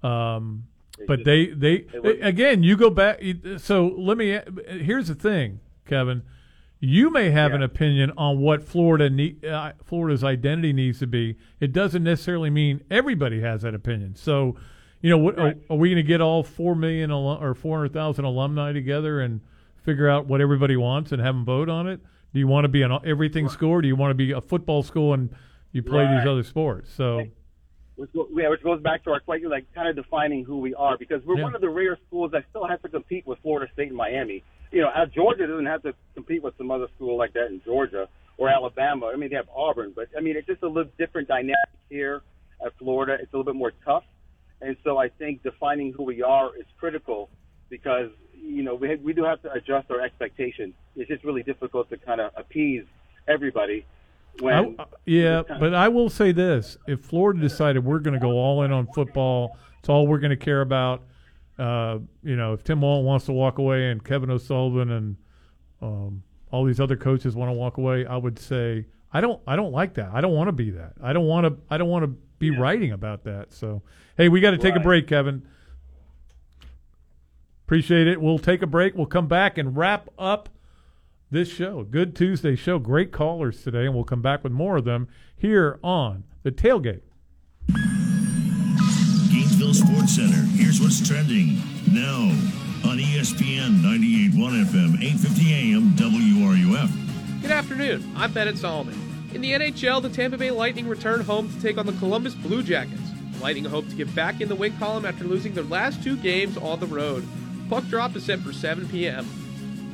Um, but they they
wasn't-
again, you go back. So let me. Here's the thing, Kevin. You may have an opinion on what Florida need, uh, Florida's identity needs to be. It doesn't necessarily mean everybody has that opinion. So, you know, what, are, are we going to get all four million alum, or four hundred thousand alumni together and figure out what everybody wants and have them vote on it? Do you want to be an everything school, or do you want to be a football school and you play these other sports? So,
which, yeah, which goes back to our question, like kind of defining who we are, because we're
Yeah.
one of the rare schools that still has to compete with Florida State and Miami. You know, Georgia doesn't have to compete with some other school like that in Georgia or Alabama. I mean, they have Auburn, but I mean, it's just a little different dynamic here at Florida. It's a little bit more tough, and so I think defining who we are is critical because you know we we do have to adjust our expectations. It's just really difficult to kind of appease everybody. When
I- yeah, but I will say this: if Florida decided we're going to go all in on football, it's all we're going to care about. Uh, you know, if Tim Walton wants to walk away and Kevin O'Sullivan and um, all these other coaches want to walk away, I would say I don't. I don't like that. I don't want to be that. I don't want to. I don't want to be writing about that. So, hey, we got to take a break, Kevin. Appreciate it. We'll take a break. We'll come back and wrap up this show. Good Tuesday show. Great callers today, and we'll come back with more of them here on the tailgate.
Gainesville Sports Center. Here's what's trending now on ESPN 98.1 FM, 8:50 AM, WRUF.
Good afternoon. I'm Bennett Solomon. In the NHL, the Tampa Bay Lightning return home to take on the Columbus Blue Jackets. The Lightning hope to get back in the win column after losing their last two games on the road. Puck drop is set for 7 p.m.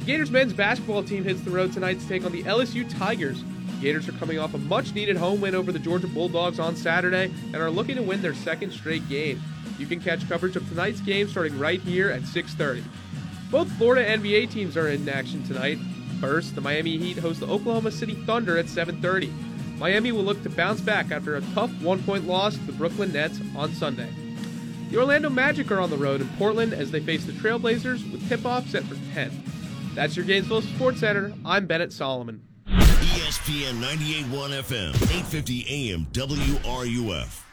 Gators men's basketball team hits the road tonight to take on the LSU Tigers. Gators are coming off a much needed home win over the Georgia Bulldogs on Saturday and are looking to win their second straight game. You can catch coverage of tonight's game starting right here at 6:30. Both Florida NBA teams are in action tonight. First, the Miami Heat host the Oklahoma City Thunder at 7:30. Miami will look to bounce back after a tough one-point loss to the Brooklyn Nets on Sunday. The Orlando Magic are on the road in Portland as they face the Trailblazers with tip-off set for 10. That's your Gainesville Sports Center. I'm Bennett Solomon.
ESPN 98.1 FM, 8:50 AM, WRUF.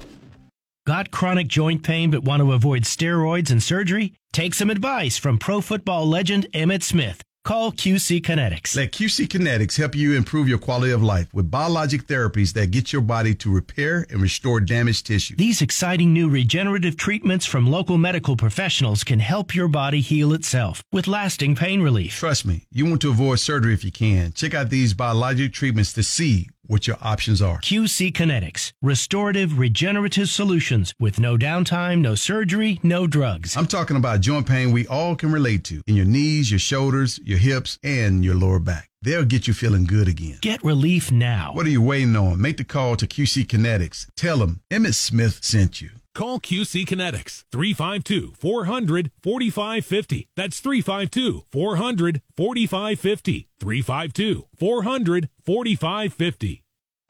Got chronic joint pain but want to avoid steroids and surgery? Take some advice from pro football legend Emmitt Smith. Call QC Kinetics.
Let QC Kinetics help you improve your quality of life with biologic therapies that get your body to repair and restore damaged tissue.
These exciting new regenerative treatments from local medical professionals can help your body heal itself with lasting pain relief.
Trust me, you want to avoid surgery if you can. Check out these biologic treatments to see what your options are.
QC Kinetics, restorative regenerative solutions with no downtime, no surgery, no drugs.
I'm talking about joint pain we all can relate to in your knees, your shoulders, your hips, and your lower back. They'll get you feeling good again.
Get relief now.
What are you waiting on? Make the call to QC Kinetics. Tell them Emmitt Smith sent you.
Call QC Kinetics 352 400 4550. That's 352 400 4550. 352 400 4550.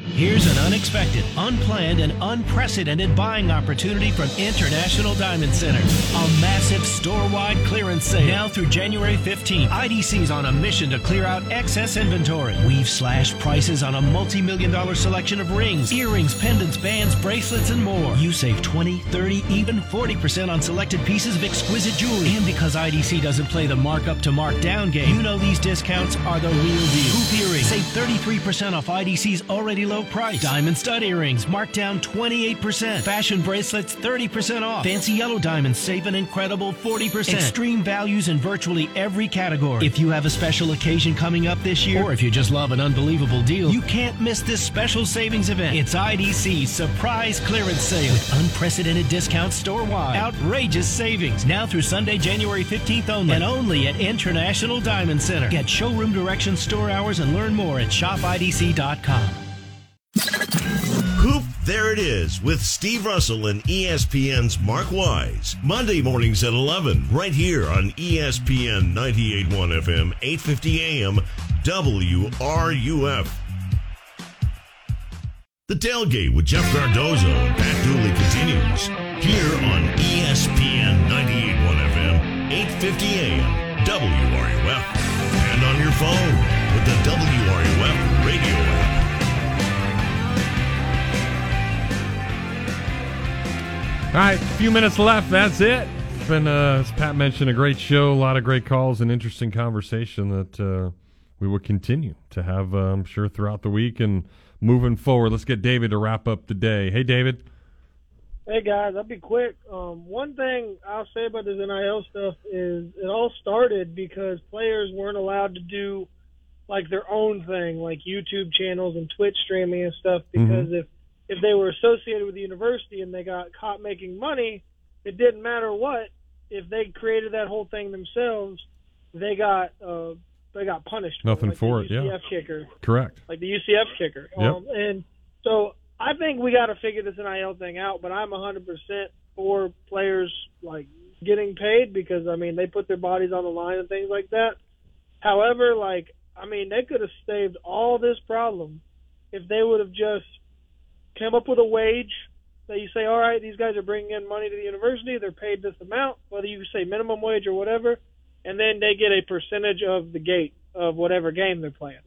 Here's an unexpected, unplanned, and unprecedented buying opportunity from International Diamond Center. A massive store-wide clearance sale. Now through January 15th, IDC's on a mission to clear out excess inventory. We've slashed prices on a multi-million dollar selection of rings, earrings, pendants, bands, bracelets, and more. You save 20, 30, even 40% on selected pieces of exquisite jewelry. And because IDC doesn't play the markup to markdown game, you know these discounts are the real deal. Hoop earrings, save 33% off IDC's already low price. Diamond stud earrings marked down 28%. Fashion bracelets 30% off. Fancy yellow diamonds save an incredible 40%. Extreme values in virtually every category. If you have a special occasion coming up this year, or if you just love an unbelievable deal, you can't miss this special savings event. It's IDC's surprise clearance sale with unprecedented discounts store-wide. Outrageous savings now through Sunday, January 15th only, and only at International Diamond Center. Get showroom directions, store hours, and learn more at shopidc.com.
Hoop, there it is with Steve Russell and ESPN's Mark Wise. Monday mornings at 11, right here on ESPN 98.1 FM, 850 AM, WRUF. The tailgate with Jeff Cardozo and Pat Dooley continues here on ESPN 98.1 FM, 850 AM, WRUF. And on your phone with the WRUF radio app.
All right, a few minutes left. That's it. It's been, uh, as Pat mentioned, a great show, a lot of great calls, and interesting conversation that uh, we will continue to have, uh, I'm sure, throughout the week and moving forward. Let's get David to wrap up the day. Hey, David.
Hey guys, I'll be quick. Um, one thing I'll say about this NIL stuff is it all started because players weren't allowed to do like their own thing, like YouTube channels and Twitch streaming and stuff. Because
Mhm.
if if they were associated with the university and they got caught making money, it didn't matter what. If they created that whole thing themselves, they got uh, they got punished.
Nothing
like
for
the
it, yeah.
UCF kicker
Correct.
like the UCF kicker.
Yep.
Um, and so I think we got to figure this NIL thing out. But I'm 100% for players like getting paid because I mean they put their bodies on the line and things like that. However, like I mean, they could have saved all this problem if they would have just come up with a wage that you say, all right, these guys are bringing in money to the university, they're paid this amount, whether you say minimum wage or whatever, and then they get a percentage of the gate of whatever game they're playing.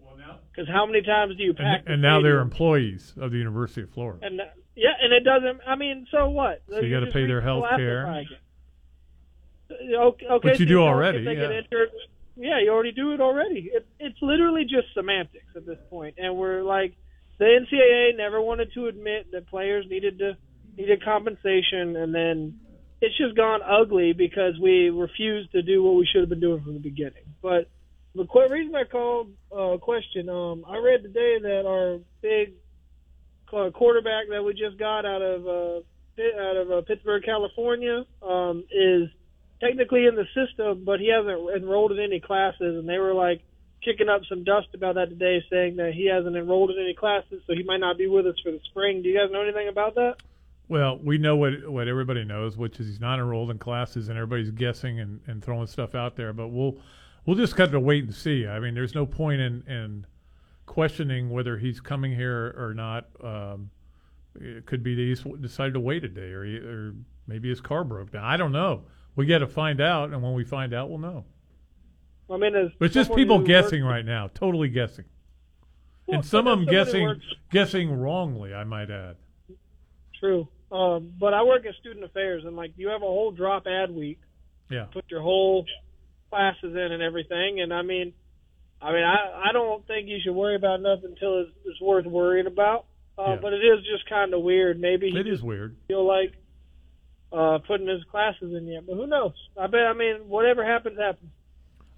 Because how many times do you pack?
And,
the
and now they're employees of the University of Florida.
And uh, yeah, and it doesn't. I mean, so what?
So you gotta pay their health care.
Uh, Okay, okay,
Which you
so
do
them
already,
if they get
yeah.
injured- yeah, you already do it already. It, it's literally just semantics at this point, and we're like, the NCAA never wanted to admit that players needed to needed compensation, and then it's just gone ugly because we refused to do what we should have been doing from the beginning. But the qu- reason I called uh, question, um, I read today that our big uh, quarterback that we just got out of uh, out of uh, Pittsburg, California, um, is technically in the system, but he hasn't enrolled in any classes, and they were like kicking up some dust about that today, saying that he hasn't enrolled in any classes, so he might not be with us for the spring. Do you guys know anything about that?
Well, we know what what everybody knows, which is he's not enrolled in classes, and everybody's guessing and, and throwing stuff out there. But we'll we'll just kind of wait and see. I mean, there's no point in, in questioning whether he's coming here or not. Um, it could be that he's decided to wait a day, or he, or maybe his car broke down. I don't know. We got to find out, and when we find out, we'll know.
I mean, as
But it's just people guessing
works-
right now, totally guessing,
Well,
and some of them
as someone who
guessing
works-
guessing wrongly. I might add.
True. Um, but I work in student affairs, and like you have a whole drop ad week,
Yeah.
put your whole classes in and everything. And I mean, I mean, I I don't think you should worry about nothing until it's, it's worth worrying about. Uh,
Yeah.
But it is just kind of weird. Maybe
It is weird.
feel like uh, putting his classes in yet, but who knows? I bet. I mean, whatever happens, happens.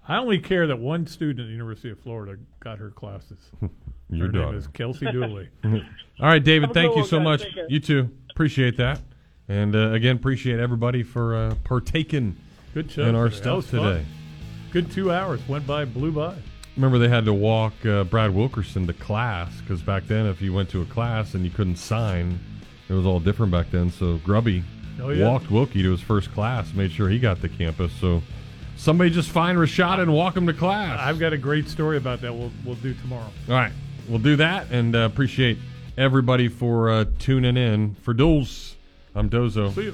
I only care that one student at the University of Florida got her classes. (laughs)
Your
her
daughter.
name is Kelsey Dooley. (laughs)
All right, David. Thank you so
guys.
much. You too. Appreciate that. And uh, again, appreciate everybody for uh, partaking
Good show
in our
today.
Stuff
was fun.
today.
Good two hours went by, blew by.
Remember, they had to walk uh, Brad Wilkerson to class because back then, if you went to a class and you couldn't sign, it was all different back then. So Grubby
Oh, yeah.
walked Wilkie to his first class, made sure he got to campus. So somebody just find Rashad and walk him to class.
I've got a great story about that. We'll we'll do tomorrow.
All right, we'll do that, and uh, appreciate everybody for uh, tuning in. For Duels, I'm Dozo.
See you.